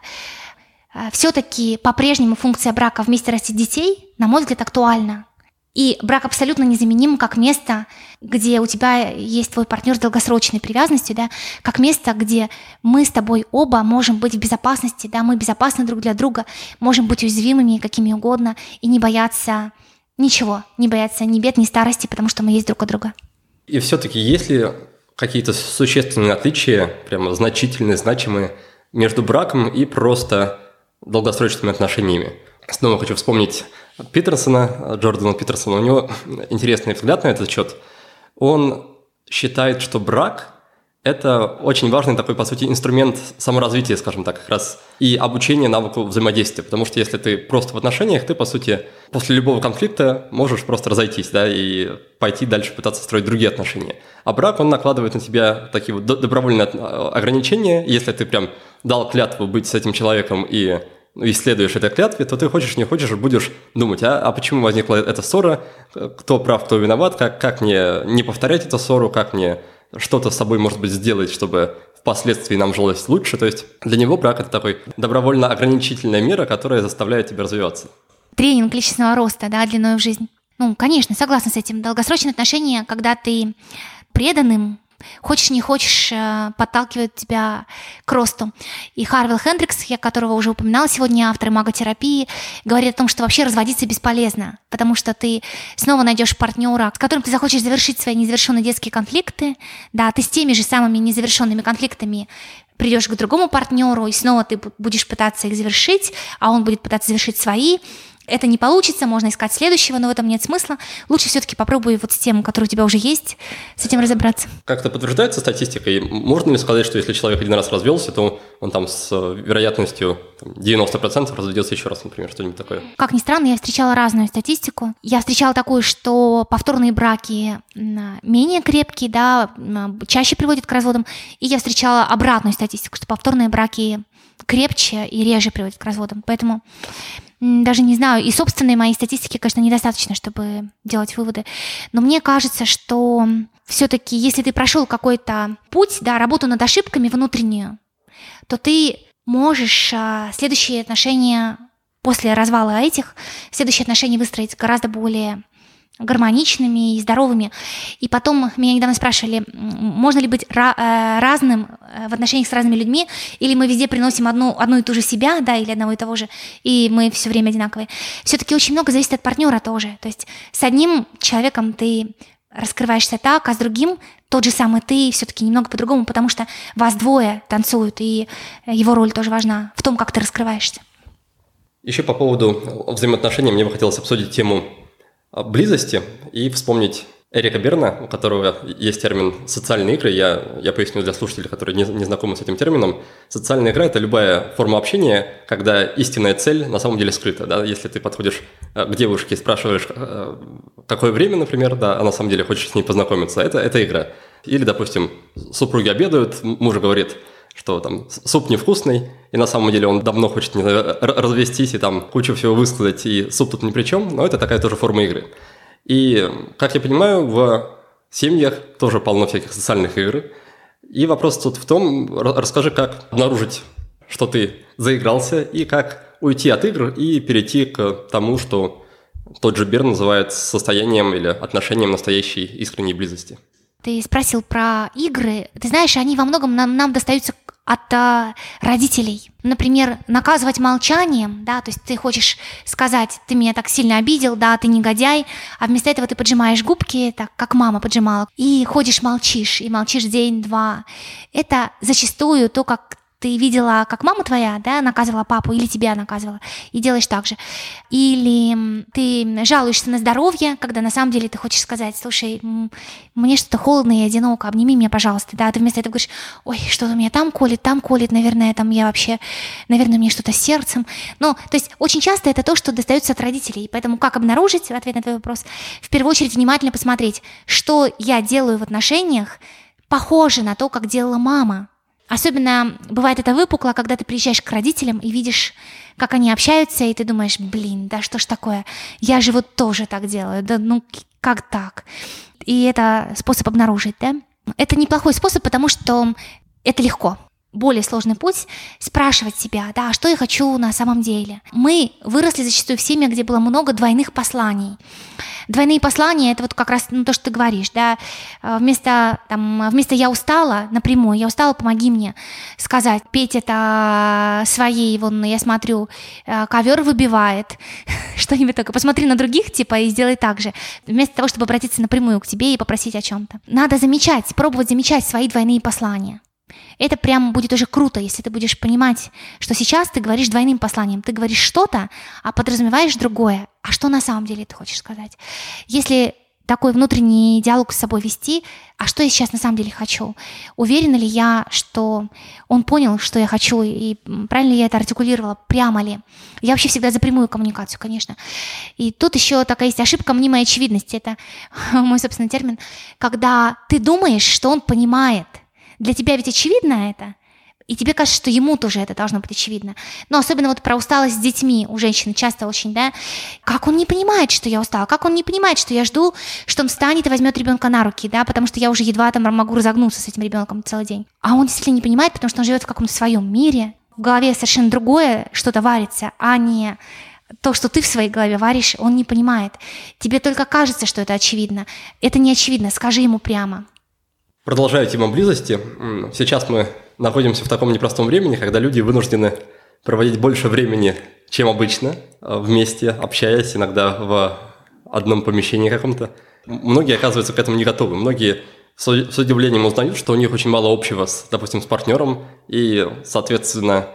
А, Все-таки по-прежнему функция брака вместе растить детей, на мой взгляд, актуальна. И брак абсолютно незаменим как место, где у тебя есть твой партнер с долгосрочной привязанностью, да, как место, где мы с тобой оба можем быть в безопасности, да, мы безопасны друг для друга, можем быть уязвимыми какими угодно и не бояться ничего, не бояться ни бед, ни старости, потому что мы есть друг у друга. И все-таки есть ли какие-то существенные отличия, прямо значительные, значимые, между браком и просто долгосрочными отношениями? Снова хочу вспомнить Питерсона, Джордана Питерсона, у него интересный взгляд на этот счет. Он считает, что брак – это очень важный такой, по сути, инструмент саморазвития, скажем так, как раз, и обучения навыку взаимодействия. Потому что если ты просто в отношениях, ты, по сути, после любого конфликта можешь просто разойтись, да, и пойти дальше пытаться строить другие отношения. А брак, он накладывает на тебя такие вот добровольные ограничения. Если ты прям дал клятву быть с этим человеком и исследуешь этой клятве, то ты хочешь, не хочешь, будешь думать, а, а почему возникла эта ссора, кто прав, кто виноват, как, как мне не повторять эту ссору, как мне что-то с собой, может быть, сделать, чтобы впоследствии нам жилось лучше. То есть для него брак – это такой добровольно ограничительная мера, которая заставляет тебя развиваться. Тренинг личностного роста, да, длиной в жизнь. Ну, конечно, согласна с этим. Долгосрочные отношения, когда ты преданным, Хочешь, не хочешь, э, подталкивает тебя к росту. И Харвилл Хендрикс, я которого уже упоминала сегодня, автор маготерапии, говорит о том, что вообще разводиться бесполезно, потому что ты снова найдешь партнера, с которым ты захочешь завершить свои незавершенные детские конфликты, да, ты с теми же самыми незавершенными конфликтами придешь к другому партнеру, и снова ты будешь пытаться их завершить, а он будет пытаться завершить свои, это не получится, можно искать следующего, но в этом нет смысла. Лучше все-таки попробуй вот с тем, который у тебя уже есть, с этим разобраться. Как-то подтверждается статистикой? Можно ли сказать, что если человек один раз развелся, то он там с э, вероятностью 90% разведется еще раз, например, что-нибудь такое? Как ни странно, я встречала разную статистику. Я встречала такую, что повторные браки менее крепкие, да, чаще приводят к разводам. И я встречала обратную статистику, что повторные браки крепче и реже приводят к разводам. Поэтому даже не знаю, и собственной моей статистики, конечно, недостаточно, чтобы делать выводы. Но мне кажется, что все-таки, если ты прошел какой-то путь, да, работу над ошибками внутреннюю, то ты можешь а, следующие отношения после развала этих, следующие отношения выстроить гораздо более гармоничными и здоровыми. И потом меня недавно спрашивали, можно ли быть э, разным э, в отношениях с разными людьми, или мы везде приносим одну, одну и ту же себя, да, или одного и того же, и мы все время одинаковые. Все-таки очень много зависит от партнера тоже. То есть с одним человеком ты раскрываешься так, а с другим тот же самый ты все-таки немного по-другому, потому что вас двое танцуют, и его роль тоже важна в том, как ты раскрываешься. Еще по поводу взаимоотношений мне бы хотелось обсудить тему близости и вспомнить Эрика Берна, у которого есть термин «социальные игры». Я, я поясню для слушателей, которые не, не знакомы с этим термином. Социальная игра – это любая форма общения, когда истинная цель на самом деле скрыта. Да? Если ты подходишь э, к девушке и спрашиваешь, э, какое время, например, да, а на самом деле хочешь с ней познакомиться, это, это игра. Или, допустим, супруги обедают, муж говорит, что там суп невкусный, и на самом деле он давно хочет не знаю, развестись и там кучу всего высказать, и суп тут ни при чем, но это такая тоже форма игры. И, как я понимаю, в семьях тоже полно всяких социальных игр. И вопрос тут в том, расскажи, как обнаружить, что ты заигрался, и как уйти от игр и перейти к тому, что тот же Бер называет состоянием или отношением настоящей искренней близости. Ты спросил про игры. Ты знаешь, они во многом нам, нам достаются от а, родителей. Например, наказывать молчанием, да, то есть ты хочешь сказать, ты меня так сильно обидел, да, ты негодяй, а вместо этого ты поджимаешь губки, так как мама поджимала, и ходишь молчишь, и молчишь день-два. Это зачастую то, как ты видела, как мама твоя, да, наказывала папу, или тебя наказывала, и делаешь так же. Или ты жалуешься на здоровье, когда на самом деле ты хочешь сказать, слушай, мне что-то холодно и одиноко, обними меня, пожалуйста, да, а ты вместо этого говоришь, ой, что-то меня там колет, там колет, наверное, там я вообще, наверное, мне что-то с сердцем. Ну, то есть очень часто это то, что достается от родителей, поэтому как обнаружить, в ответ на твой вопрос, в первую очередь внимательно посмотреть, что я делаю в отношениях, похоже на то, как делала мама, Особенно бывает это выпукло, когда ты приезжаешь к родителям и видишь, как они общаются, и ты думаешь, блин, да что ж такое, я же вот тоже так делаю, да ну как так? И это способ обнаружить, да? Это неплохой способ, потому что это легко более сложный путь спрашивать себя, да, а что я хочу на самом деле. Мы выросли зачастую в семьях, где было много двойных посланий. Двойные послания это вот как раз ну, то, что ты говоришь, да, э, вместо, там, вместо я устала напрямую, я устала, помоги мне сказать, петь это своей, вон, я смотрю, э, ковер выбивает, что-нибудь такое, посмотри на других, типа, и сделай так же, вместо того, чтобы обратиться напрямую к тебе и попросить о чем-то. Надо замечать, пробовать замечать свои двойные послания. Это прям будет уже круто, если ты будешь понимать, что сейчас ты говоришь двойным посланием. Ты говоришь что-то, а подразумеваешь другое. А что на самом деле ты хочешь сказать? Если такой внутренний диалог с собой вести, а что я сейчас на самом деле хочу? Уверена ли я, что он понял, что я хочу, и правильно ли я это артикулировала, прямо ли? Я вообще всегда за прямую коммуникацию, конечно. И тут еще такая есть ошибка мнимой очевидности, это мой собственный термин, когда ты думаешь, что он понимает – для тебя ведь очевидно это, и тебе кажется, что ему тоже это должно быть очевидно. Но особенно вот про усталость с детьми у женщины часто очень, да, как он не понимает, что я устала, как он не понимает, что я жду, что он встанет и возьмет ребенка на руки, да, потому что я уже едва там могу разогнуться с этим ребенком целый день. А он действительно не понимает, потому что он живет в каком-то своем мире, в голове совершенно другое что-то варится, а не то, что ты в своей голове варишь, он не понимает. Тебе только кажется, что это очевидно. Это не очевидно, скажи ему прямо. Продолжая тему близости, сейчас мы находимся в таком непростом времени, когда люди вынуждены проводить больше времени, чем обычно, э, вместе, общаясь, иногда в одном помещении каком-то. Многие оказываются к этому не готовы. Многие с удивлением узнают, что у них очень мало общего, с, допустим, с партнером, и, соответственно,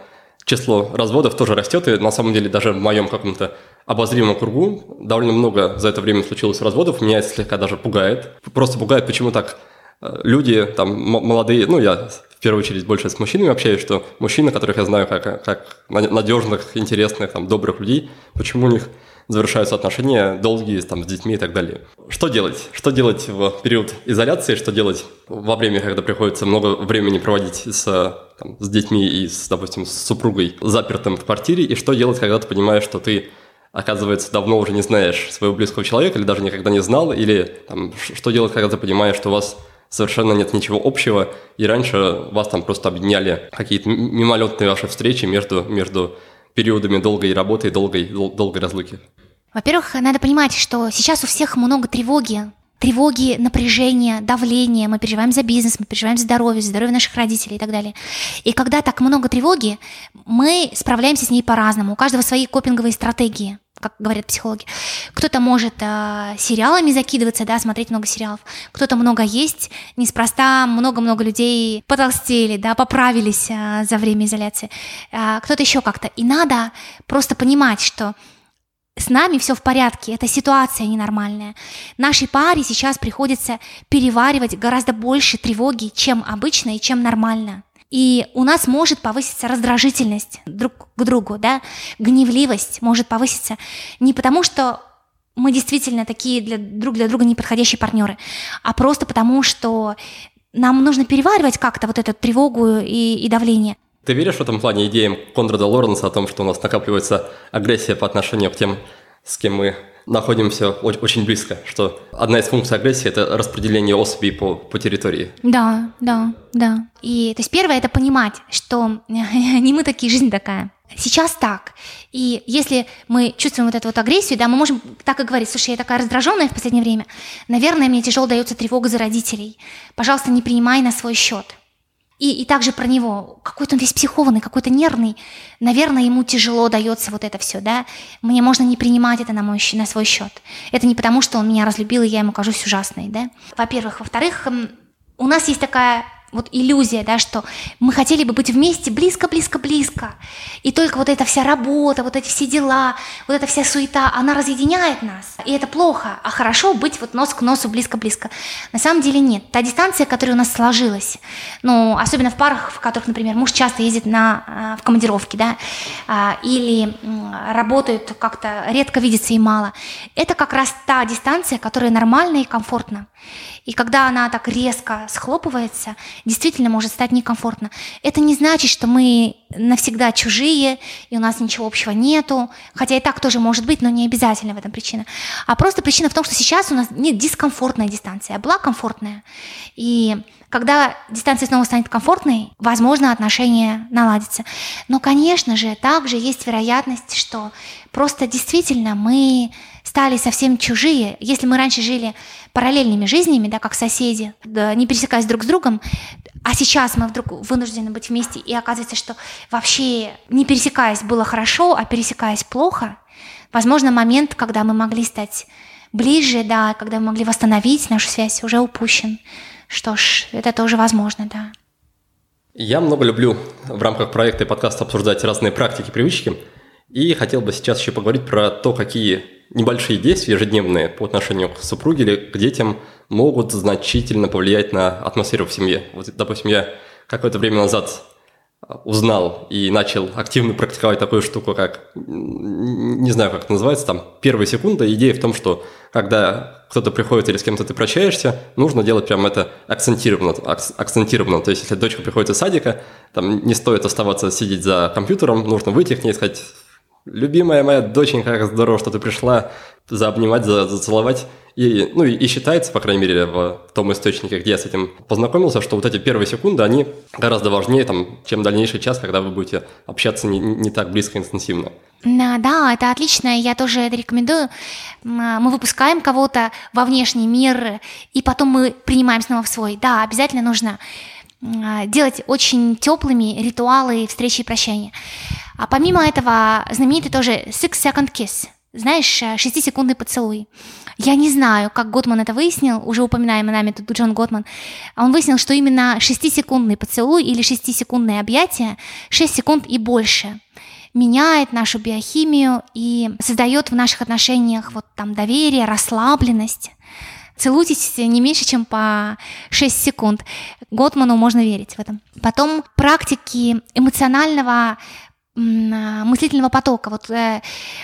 число разводов тоже растет, и на самом деле даже в моем каком-то обозримом кругу довольно много за это время случилось разводов, меня это слегка даже пугает. Просто пугает, почему так люди, там, молодые, ну, я в первую очередь больше с мужчинами общаюсь, что мужчины, которых я знаю как, как надежных, интересных, там, добрых людей, почему у них завершаются отношения долгие там, с детьми и так далее. Что делать? Что делать в период изоляции? Что делать во время, когда приходится много времени проводить с, там, с детьми и, с, допустим, с супругой запертым в квартире? И что делать, когда ты понимаешь, что ты оказывается, давно уже не знаешь своего близкого человека, или даже никогда не знал, или там, что делать, когда ты понимаешь, что у вас совершенно нет ничего общего, и раньше вас там просто объединяли какие-то мимолетные ваши встречи между, между периодами долгой работы и долгой, долгой разлуки? Во-первых, надо понимать, что сейчас у всех много тревоги, тревоги, напряжения, давления, мы переживаем за бизнес, мы переживаем за здоровье, за здоровье наших родителей и так далее. И когда так много тревоги, мы справляемся с ней по-разному, у каждого свои копинговые стратегии как говорят психологи. Кто-то может э, сериалами закидываться, да, смотреть много сериалов. Кто-то много есть. Неспроста много-много людей потолстели, да, поправились э, за время изоляции. Э, кто-то еще как-то. И надо просто понимать, что с нами все в порядке, эта ситуация ненормальная. Нашей паре сейчас приходится переваривать гораздо больше тревоги, чем обычно и чем нормально. И у нас может повыситься раздражительность друг к другу, да, гневливость может повыситься не потому, что мы действительно такие для, друг для друга неподходящие партнеры, а просто потому, что нам нужно переваривать как-то вот эту тревогу и, и давление. Ты веришь в этом плане идеям Конрада Лоренса о том, что у нас накапливается агрессия по отношению к тем, с кем мы находимся очень близко, что одна из функций агрессии – это распределение особей по, по территории. Да, да, да. И то есть первое – это понимать, что не мы такие, жизнь такая. Сейчас так. И если мы чувствуем вот эту вот агрессию, да, мы можем так и говорить, слушай, я такая раздраженная в последнее время, наверное, мне тяжело дается тревога за родителей. Пожалуйста, не принимай на свой счет. И, и также про него, какой-то он весь психованный, какой-то нервный. Наверное, ему тяжело дается вот это все, да. Мне можно не принимать это на, мой, на свой счет. Это не потому, что он меня разлюбил, и я ему кажусь ужасной, да. Во-первых. Во-вторых, у нас есть такая вот иллюзия, да, что мы хотели бы быть вместе близко-близко-близко. И только вот эта вся работа, вот эти все дела, вот эта вся суета, она разъединяет нас. И это плохо. А хорошо быть вот нос к носу близко-близко. На самом деле нет. Та дистанция, которая у нас сложилась, ну, особенно в парах, в которых, например, муж часто ездит на, а, в командировки, да, а, или работают как-то, редко видится и мало, это как раз та дистанция, которая нормальна и комфортна. И когда она так резко схлопывается, действительно может стать некомфортно. Это не значит, что мы навсегда чужие, и у нас ничего общего нету, хотя и так тоже может быть, но не обязательно в этом причина. А просто причина в том, что сейчас у нас не дискомфортная дистанция, а была комфортная. И когда дистанция снова станет комфортной, возможно, отношения наладятся. Но, конечно же, также есть вероятность, что просто действительно мы стали совсем чужие. Если мы раньше жили параллельными жизнями, да, как соседи, да, не пересекаясь друг с другом, а сейчас мы вдруг вынуждены быть вместе, и оказывается, что вообще не пересекаясь было хорошо, а пересекаясь плохо, возможно, момент, когда мы могли стать ближе, да, когда мы могли восстановить нашу связь, уже упущен. Что ж, это тоже возможно, да. Я много люблю в рамках проекта и подкаста обсуждать разные практики, привычки. И хотел бы сейчас еще поговорить про то, какие небольшие действия ежедневные по отношению к супруге или к детям могут значительно повлиять на атмосферу в семье. Вот, допустим, я какое-то время назад узнал и начал активно практиковать такую штуку, как, не знаю, как это называется, там, первая секунда. Идея в том, что когда кто-то приходит или с кем-то ты прощаешься, нужно делать прям это акцентированно, акцентированно. То есть, если дочка приходит из садика, там не стоит оставаться сидеть за компьютером, нужно выйти к ней сказать, любимая моя доченька, как здорово, что ты пришла, заобнимать, за, зацеловать. И, ну, и считается, по крайней мере, в том источнике, где я с этим познакомился, что вот эти первые секунды, они гораздо важнее, там, чем дальнейший час, когда вы будете общаться не, не так близко, интенсивно. Да, да, это отлично, я тоже это рекомендую. Мы выпускаем кого-то во внешний мир, и потом мы принимаем снова в свой. Да, обязательно нужно делать очень теплыми ритуалы встречи и прощания. А помимо этого, знаменитый тоже Six Second Kiss – знаешь, э, шестисекундный поцелуй. Я не знаю, как Готман это выяснил, уже упоминаемый нами тут Джон Готман. Он выяснил, что именно шестисекундный поцелуй или шестисекундное объятие, 6 секунд и больше, меняет нашу биохимию и создает в наших отношениях вот там доверие, расслабленность. Целуйтесь не меньше, чем по 6 секунд. Готману можно верить в этом. Потом практики эмоционального мыслительного потока. Вот э,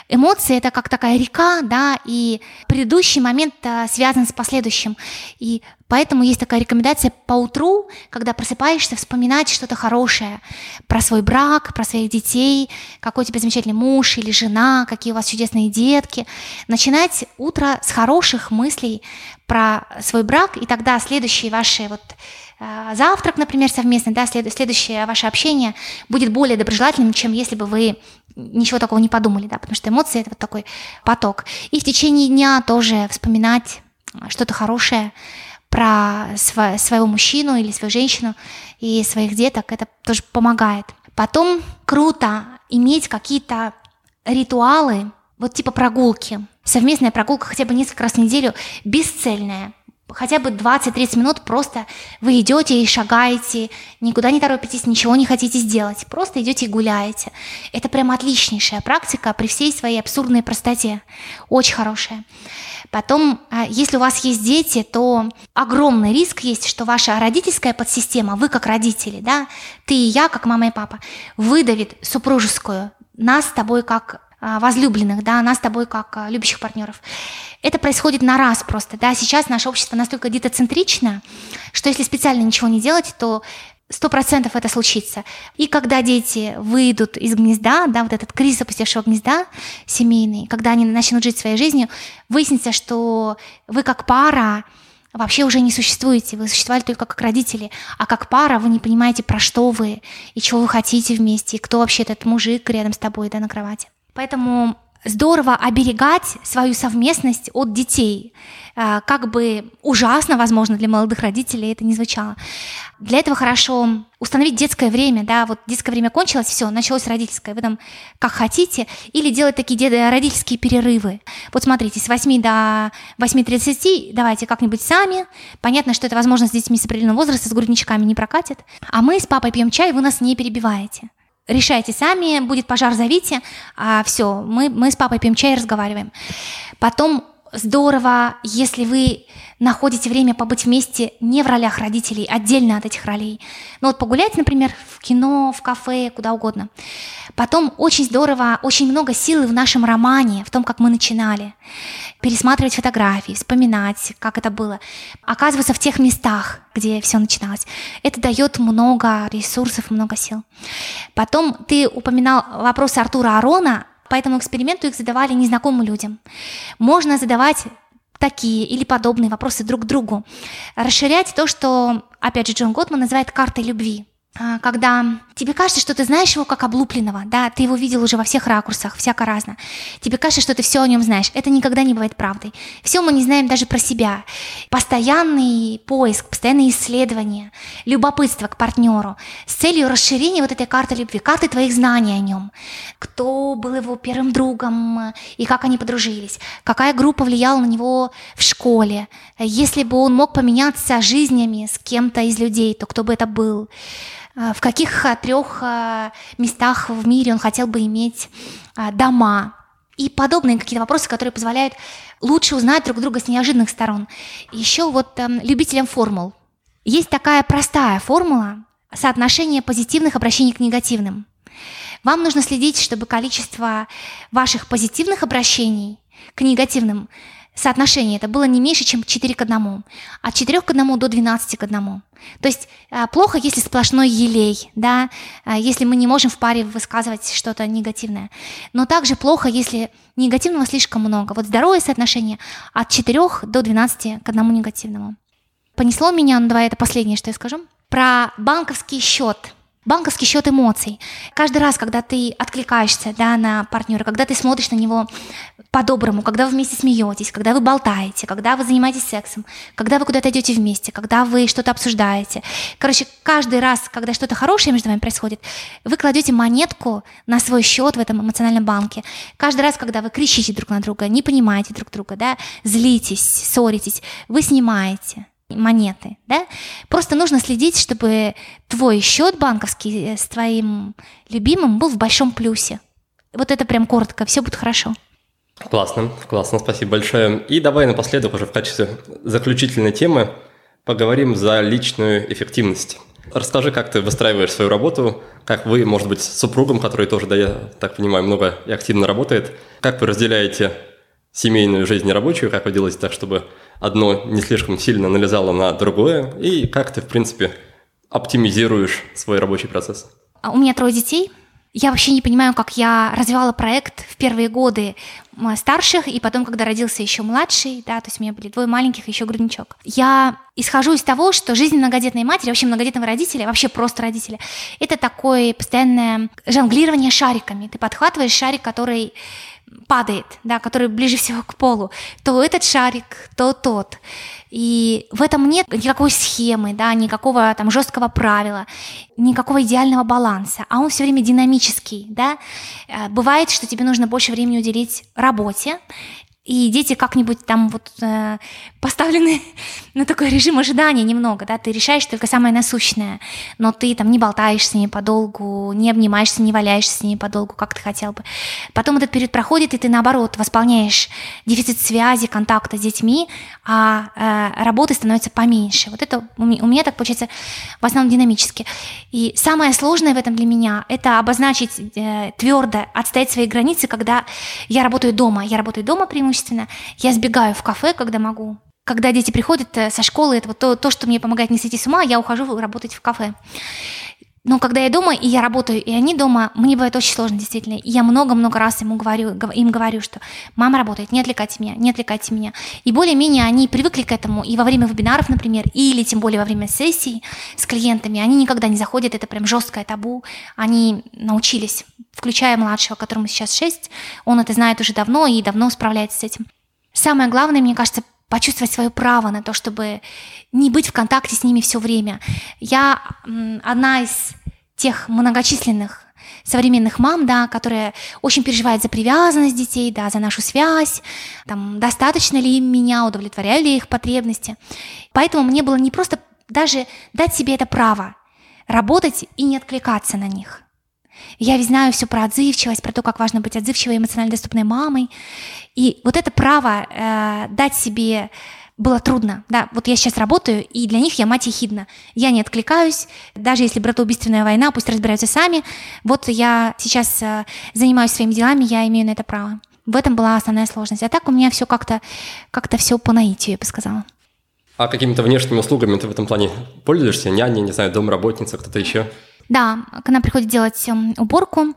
эмоции это как такая река, да, и предыдущий момент э, связан с последующим. И поэтому есть такая рекомендация по утру, когда просыпаешься, вспоминать что-то хорошее про свой брак, про своих детей, какой у тебя замечательный муж или жена, какие у вас чудесные детки. Начинать утро с хороших мыслей про свой брак, и тогда следующие ваши вот Э, завтрак, например, совместный, да, след, следующее ваше общение будет более доброжелательным, чем если бы вы ничего такого не подумали, да, потому что эмоции это вот такой поток. И в течение дня тоже вспоминать что-то хорошее про сво- своего мужчину или свою женщину и своих деток, это тоже помогает. Потом круто иметь какие-то ритуалы, вот типа прогулки, совместная прогулка хотя бы несколько раз в неделю, бесцельная, хотя бы 20-30 минут просто вы идете и шагаете, никуда не торопитесь, ничего не хотите сделать, просто идете и гуляете. Это прям отличнейшая практика при всей своей абсурдной простоте, очень хорошая. Потом, а, если у вас есть дети, то огромный риск есть, что ваша родительская подсистема, вы как родители, да, ты и я, как мама и папа, выдавит супружескую нас с тобой как а, возлюбленных, да, нас с тобой как а, любящих партнеров. Это происходит на раз просто, да, сейчас наше общество настолько детоцентрично, что если специально ничего не делать, то сто процентов это случится. И когда дети выйдут из гнезда, да, вот этот кризис опустевшего гнезда семейный, когда они начнут жить своей жизнью, выяснится, что вы как пара вообще уже не существуете, вы существовали только как родители, а как пара вы не понимаете, про что вы, и чего вы хотите вместе, и кто вообще этот мужик рядом с тобой, да, на кровати. Поэтому здорово оберегать свою совместность от детей. А, как бы ужасно, возможно, для молодых родителей это не звучало. Для этого хорошо установить детское время, да, вот детское время кончилось, все, началось родительское, вы там как хотите, или делать такие родительские перерывы. Вот смотрите, с 8 до 8.30 давайте как-нибудь сами. Понятно, что это возможно с детьми с определенного возраста, с грудничками не прокатит. А мы с папой пьем чай, вы нас не перебиваете решайте сами, будет пожар, зовите, а все, мы, мы с папой пьем чай и разговариваем. Потом здорово, если вы находите время побыть вместе не в ролях родителей, отдельно от этих ролей. Ну вот погулять, например, в кино, в кафе, куда угодно. Потом очень здорово, очень много силы в нашем романе, в том, как мы начинали. Пересматривать фотографии, вспоминать, как это было. Оказываться в тех местах, где все начиналось. Это дает много ресурсов, много сил. Потом ты упоминал вопросы Артура Арона, по этому эксперименту их задавали незнакомым людям. Можно задавать такие или подобные вопросы друг другу. Расширять то, что, опять же, Джон Готман называет картой любви. А, когда тебе кажется, что ты знаешь его как облупленного, да, ты его видел уже во всех ракурсах, всяко разно. Тебе кажется, что ты все о нем знаешь. Это никогда не бывает правдой. Все мы не знаем даже про себя. Постоянный поиск, постоянное исследование, любопытство к партнеру с целью расширения вот этой карты любви, карты твоих знаний о нем. Кто был его первым другом и как они подружились, какая группа влияла на него в школе. Если бы он мог поменяться жизнями с кем-то из людей, то кто бы это был в каких а, трех а, местах в мире он хотел бы иметь дома и подобные какие-то вопросы, которые позволяют лучше узнать друг друга с неожиданных сторон. Еще вот эм, любителям формул. Есть такая простая формула соотношения позитивных обращений к негативным. Вам нужно следить, чтобы количество ваших позитивных обращений к негативным соотношение это было не меньше, чем 4 к 1, от 4 к 1 до 12 к 1. То есть а, плохо, если сплошной елей, да, а, если мы не можем в паре высказывать что-то негативное. Но также плохо, если негативного слишком много. Вот здоровое соотношение от 4 до 12 к 1 негативному. Понесло меня, ну давай это последнее, что я скажу, про банковский счет – банковский счет эмоций. Каждый раз, когда ты откликаешься да, на партнера, когда ты смотришь на него по-доброму, когда вы вместе смеетесь, когда вы болтаете, когда вы занимаетесь сексом, когда вы куда-то идете вместе, когда вы что-то обсуждаете. Короче, каждый раз, когда что-то хорошее между вами происходит, вы кладете монетку на свой счет в этом эмоциональном банке. Каждый раз, когда вы кричите друг на друга, не понимаете друг друга, да, злитесь, ссоритесь, вы снимаете монеты, да? Просто нужно следить, чтобы твой счет банковский э, с твоим любимым был в большом плюсе. Вот это прям коротко, все будет хорошо. Классно, классно, спасибо большое. И давай напоследок уже в качестве заключительной темы поговорим за личную эффективность. Расскажи, как ты выстраиваешь свою работу, как вы, может быть, с супругом, который тоже, да, я так понимаю, много и активно работает, как вы разделяете семейную жизнь и рабочую, как вы делаете так, чтобы одно не слишком сильно налезало на другое, и как ты, в принципе, оптимизируешь свой рабочий процесс? А у меня трое детей. Я вообще не понимаю, как я развивала проект в первые годы старших, и потом, когда родился еще младший, да, то есть у меня были двое маленьких, еще грудничок. Я исхожу из того, что жизнь многодетной матери, вообще многодетного родителя, вообще просто родителя, это такое постоянное жонглирование шариками. Ты подхватываешь шарик, который падает, да, который ближе всего к полу, то этот шарик, то тот. И в этом нет никакой схемы, да, никакого там жесткого правила, никакого идеального баланса, а он все время динамический, да. Э, бывает, что тебе нужно больше времени уделить работе, и дети как-нибудь там вот э, поставлены на такой режим ожидания немного, да, ты решаешь только самое насущное, но ты там не болтаешь с ними подолгу, не обнимаешься, не валяешься с ними подолгу, как ты хотел бы. Потом этот период проходит, и ты наоборот восполняешь дефицит связи, контакта с детьми, а э, работы становится поменьше. Вот это у меня, у меня так получается в основном динамически. И самое сложное в этом для меня это обозначить э, твердо, отстоять свои границы, когда я работаю дома. Я работаю дома преимущественно преимущественно. Я сбегаю в кафе, когда могу. Когда дети приходят э, со школы, это вот то, то, что мне помогает не сойти с ума, я ухожу работать в кафе. Но когда я дома, и я работаю, и они дома, мне бывает очень сложно, действительно. И я много-много раз ему говорю, им говорю, что мама работает, не отвлекайте меня, не отвлекайте меня. И более-менее они привыкли к этому, и во время вебинаров, например, или тем более во время сессий с клиентами, они никогда не заходят, это прям жесткое табу. Они научились, включая младшего, которому сейчас 6, он это знает уже давно и давно справляется с этим. Самое главное, мне кажется, почувствовать свое право на то, чтобы не быть в контакте с ними все время. Я одна из тех многочисленных современных мам, да, которые очень переживают за привязанность детей, да, за нашу связь, там, достаточно ли им меня, удовлетворяю ли их потребности. Поэтому мне было не просто даже дать себе это право работать и не откликаться на них. Я ведь знаю все про отзывчивость, про то, как важно быть отзывчивой, эмоционально доступной мамой. И вот это право э, дать себе было трудно. Да, вот я сейчас работаю, и для них я мать ехидна. Я не откликаюсь, даже если братоубийственная война, пусть разбираются сами. Вот я сейчас э, занимаюсь своими делами, я имею на это право. В этом была основная сложность. А так у меня все как-то как все по наитию, я бы сказала. А какими-то внешними услугами ты в этом плане пользуешься? Няня, не знаю, домработница, кто-то еще? Да, к нам приходит делать эм, уборку.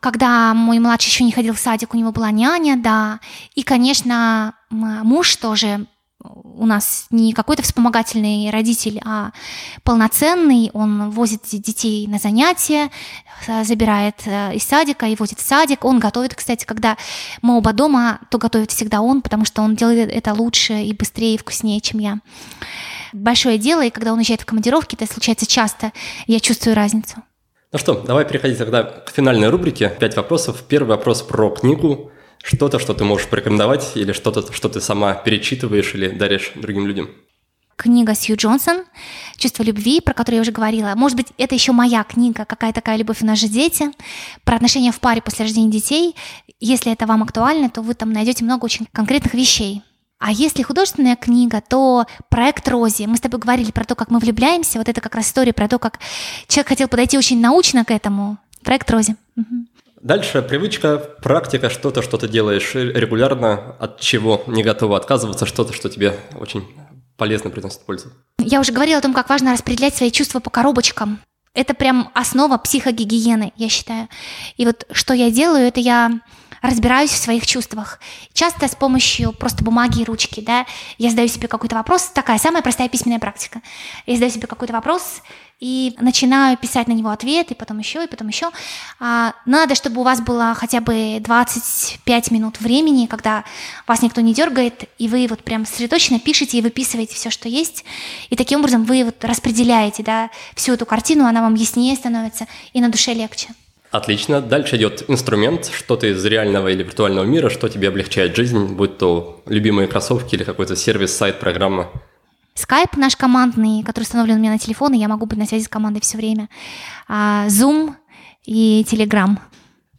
Когда мой младший еще не ходил в садик, у него была няня, да. И, конечно, муж тоже у нас не какой-то вспомогательный родитель, а полноценный. Он возит детей на занятия, э, забирает э, из садика и возит в садик. Он готовит, кстати, когда мы оба дома, то готовит всегда он, потому что он делает это лучше и быстрее и вкуснее, чем я. Большое дело, и когда он уезжает в командировки, это случается часто, я чувствую разницу. Ну что, давай переходить тогда к финальной рубрике. Пять вопросов. Первый вопрос про книгу что-то, что ты можешь порекомендовать, или что-то, что ты сама перечитываешь или даришь другим людям? Книга Сью Джонсон «Чувство любви», про которую я уже говорила. Может быть, это еще моя книга «Какая такая любовь нас же дети», про отношения в паре после рождения детей. Если это вам актуально, то вы там найдете много очень конкретных вещей. А если художественная книга, то проект Рози. Мы с тобой говорили про то, как мы влюбляемся. Вот это как раз история про то, как человек хотел подойти очень научно к этому. Проект Рози. Угу. Дальше привычка, практика, что-то, что ты делаешь регулярно, от чего не готова отказываться, что-то, что тебе очень полезно приносит пользу. Я уже говорила о том, как важно распределять свои чувства по коробочкам. Это прям основа психогигиены, я считаю. И вот что я делаю, это я разбираюсь в своих чувствах. Часто с помощью просто бумаги и ручки, да, я задаю себе какой-то вопрос, такая самая простая письменная практика. Я задаю себе какой-то вопрос, и начинаю писать на него ответ, и потом еще, и потом еще. А, надо, чтобы у вас было хотя бы 25 минут времени, когда вас никто не дергает, и вы вот прям сосредоточенно пишете и выписываете все, что есть. И таким образом вы вот распределяете да, всю эту картину, она вам яснее становится, и на душе легче. Отлично. Дальше идет инструмент, что-то из реального или виртуального мира, что тебе облегчает жизнь, будь то любимые кроссовки или какой-то сервис, сайт, программа. Скайп наш командный, который установлен у меня на телефон, и я могу быть на связи с командой все время. А, Zoom и Telegram.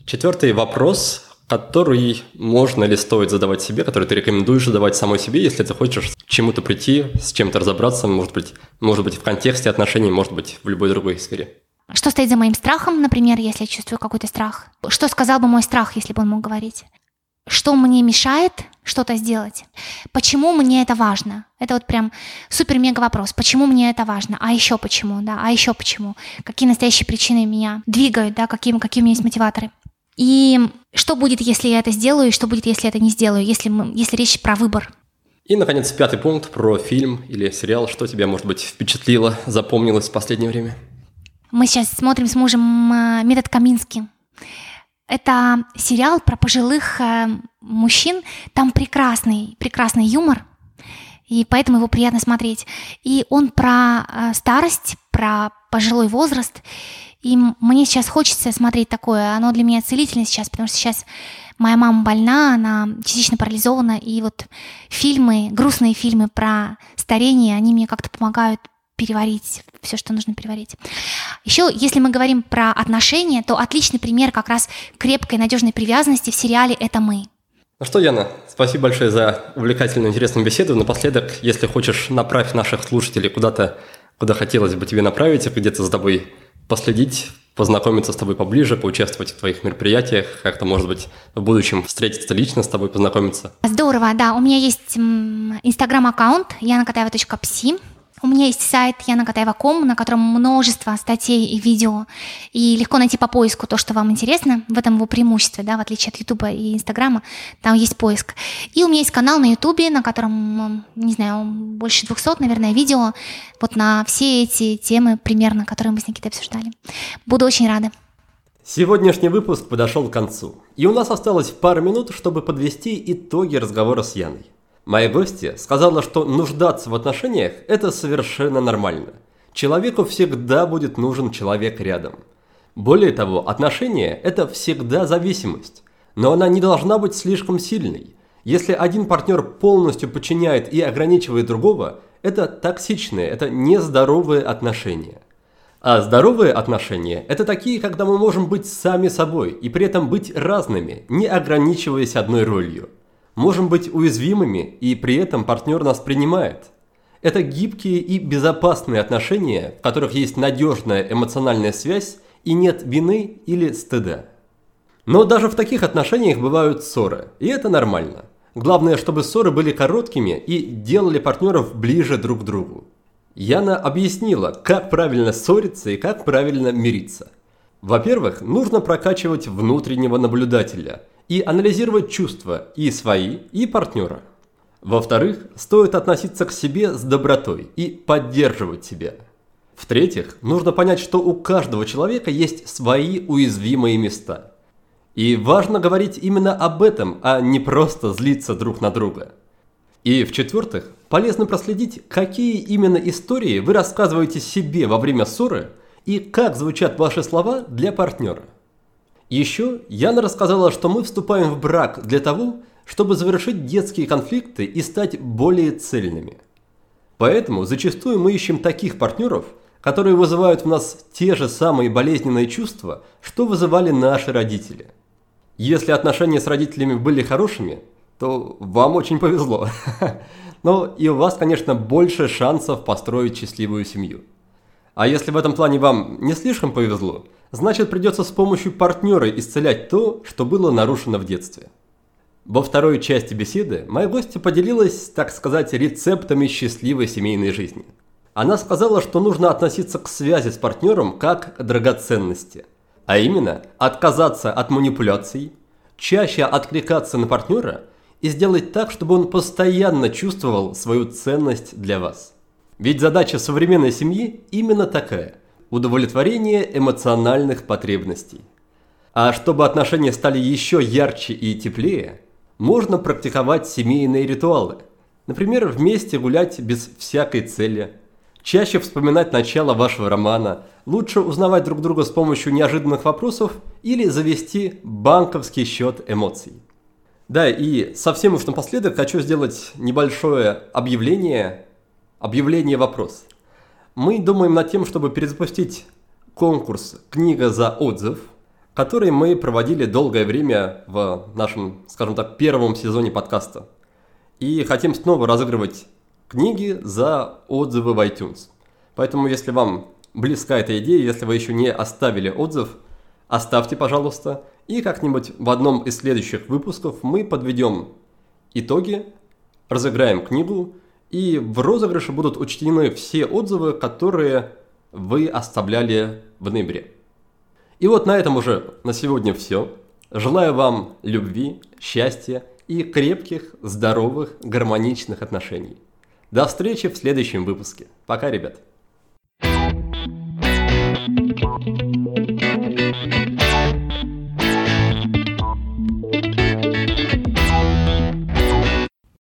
Четвертый вопрос, который можно ли стоит задавать себе, который ты рекомендуешь задавать самой себе, если ты хочешь к чему-то прийти, с чем-то разобраться, может быть, может быть в контексте отношений, может быть в любой другой сфере. Что стоит за моим страхом, например, если я чувствую какой-то страх? Что сказал бы мой страх, если бы он мог говорить? что мне мешает что-то сделать, почему мне это важно. Это вот прям супер-мега вопрос. Почему мне это важно? А еще почему, да? А еще почему? Какие настоящие причины меня двигают, да? Какие, какие у меня есть мотиваторы? И что будет, если я это сделаю, и что будет, если я это не сделаю, если, мы, если речь про выбор? И, наконец, пятый пункт про фильм или сериал. Что тебя, может быть, впечатлило, запомнилось в последнее время? Мы сейчас смотрим с мужем э, «Метод Камински». Это сериал про пожилых э, мужчин. Там прекрасный, прекрасный юмор, и поэтому его приятно смотреть. И он про э, старость, про пожилой возраст. И мне сейчас хочется смотреть такое. Оно для меня целительно сейчас, потому что сейчас моя мама больна, она частично парализована, и вот фильмы, грустные фильмы про старение, они мне как-то помогают переварить все, что нужно переварить. Еще, если мы говорим про отношения, то отличный пример как раз крепкой, надежной привязанности в сериале «Это мы». Ну что, Яна, спасибо большое за увлекательную, интересную беседу. Напоследок, если хочешь, направь наших слушателей куда-то, куда хотелось бы тебе направить, где-то за тобой последить, познакомиться с тобой поближе, поучаствовать в твоих мероприятиях, как-то, может быть, в будущем встретиться лично с тобой, познакомиться. Здорово, да. У меня есть инстаграм-аккаунт янакатаева.пси. У меня есть сайт янакатаева.ком, на котором множество статей и видео, и легко найти по поиску то, что вам интересно. В этом его преимуществе, да, в отличие от Ютуба и Инстаграма, там есть поиск. И у меня есть канал на Ютубе, на котором, не знаю, больше 200, наверное, видео вот на все эти темы примерно, которые мы с Никитой обсуждали. Буду очень рада. Сегодняшний выпуск подошел к концу, и у нас осталось пару минут, чтобы подвести итоги разговора с Яной. Моя гостья сказала, что нуждаться в отношениях – это совершенно нормально. Человеку всегда будет нужен человек рядом. Более того, отношения – это всегда зависимость. Но она не должна быть слишком сильной. Если один партнер полностью подчиняет и ограничивает другого, это токсичные, это нездоровые отношения. А здоровые отношения – это такие, когда мы можем быть сами собой и при этом быть разными, не ограничиваясь одной ролью – можем быть уязвимыми, и при этом партнер нас принимает. Это гибкие и безопасные отношения, в которых есть надежная эмоциональная связь и нет вины или стыда. Но даже в таких отношениях бывают ссоры, и это нормально. Главное, чтобы ссоры были короткими и делали партнеров ближе друг к другу. Яна объяснила, как правильно ссориться и как правильно мириться. Во-первых, нужно прокачивать внутреннего наблюдателя – и анализировать чувства и свои, и партнера. Во-вторых, стоит относиться к себе с добротой и поддерживать себя. В-третьих, нужно понять, что у каждого человека есть свои уязвимые места. И важно говорить именно об этом, а не просто злиться друг на друга. И в-четвертых, полезно проследить, какие именно истории вы рассказываете себе во время ссоры и как звучат ваши слова для партнера. Еще Яна рассказала, что мы вступаем в брак для того, чтобы завершить детские конфликты и стать более цельными. Поэтому зачастую мы ищем таких партнеров, которые вызывают в нас те же самые болезненные чувства, что вызывали наши родители. Если отношения с родителями были хорошими, то вам очень повезло. Но и у вас, конечно, больше шансов построить счастливую семью. А если в этом плане вам не слишком повезло, значит придется с помощью партнера исцелять то, что было нарушено в детстве. Во второй части беседы моя гостья поделилась, так сказать, рецептами счастливой семейной жизни. Она сказала, что нужно относиться к связи с партнером как к драгоценности, а именно отказаться от манипуляций, чаще откликаться на партнера и сделать так, чтобы он постоянно чувствовал свою ценность для вас. Ведь задача современной семьи именно такая – удовлетворение эмоциональных потребностей. А чтобы отношения стали еще ярче и теплее, можно практиковать семейные ритуалы. Например, вместе гулять без всякой цели, чаще вспоминать начало вашего романа, лучше узнавать друг друга с помощью неожиданных вопросов или завести банковский счет эмоций. Да, и совсем уж напоследок хочу сделать небольшое объявление, объявление вопрос – мы думаем над тем, чтобы перезапустить конкурс «Книга за отзыв», который мы проводили долгое время в нашем, скажем так, первом сезоне подкаста. И хотим снова разыгрывать книги за отзывы в iTunes. Поэтому, если вам близка эта идея, если вы еще не оставили отзыв, оставьте, пожалуйста. И как-нибудь в одном из следующих выпусков мы подведем итоги, разыграем книгу и в розыгрыше будут учтены все отзывы, которые вы оставляли в ноябре. И вот на этом уже на сегодня все. Желаю вам любви, счастья и крепких, здоровых, гармоничных отношений. До встречи в следующем выпуске. Пока, ребят. thank you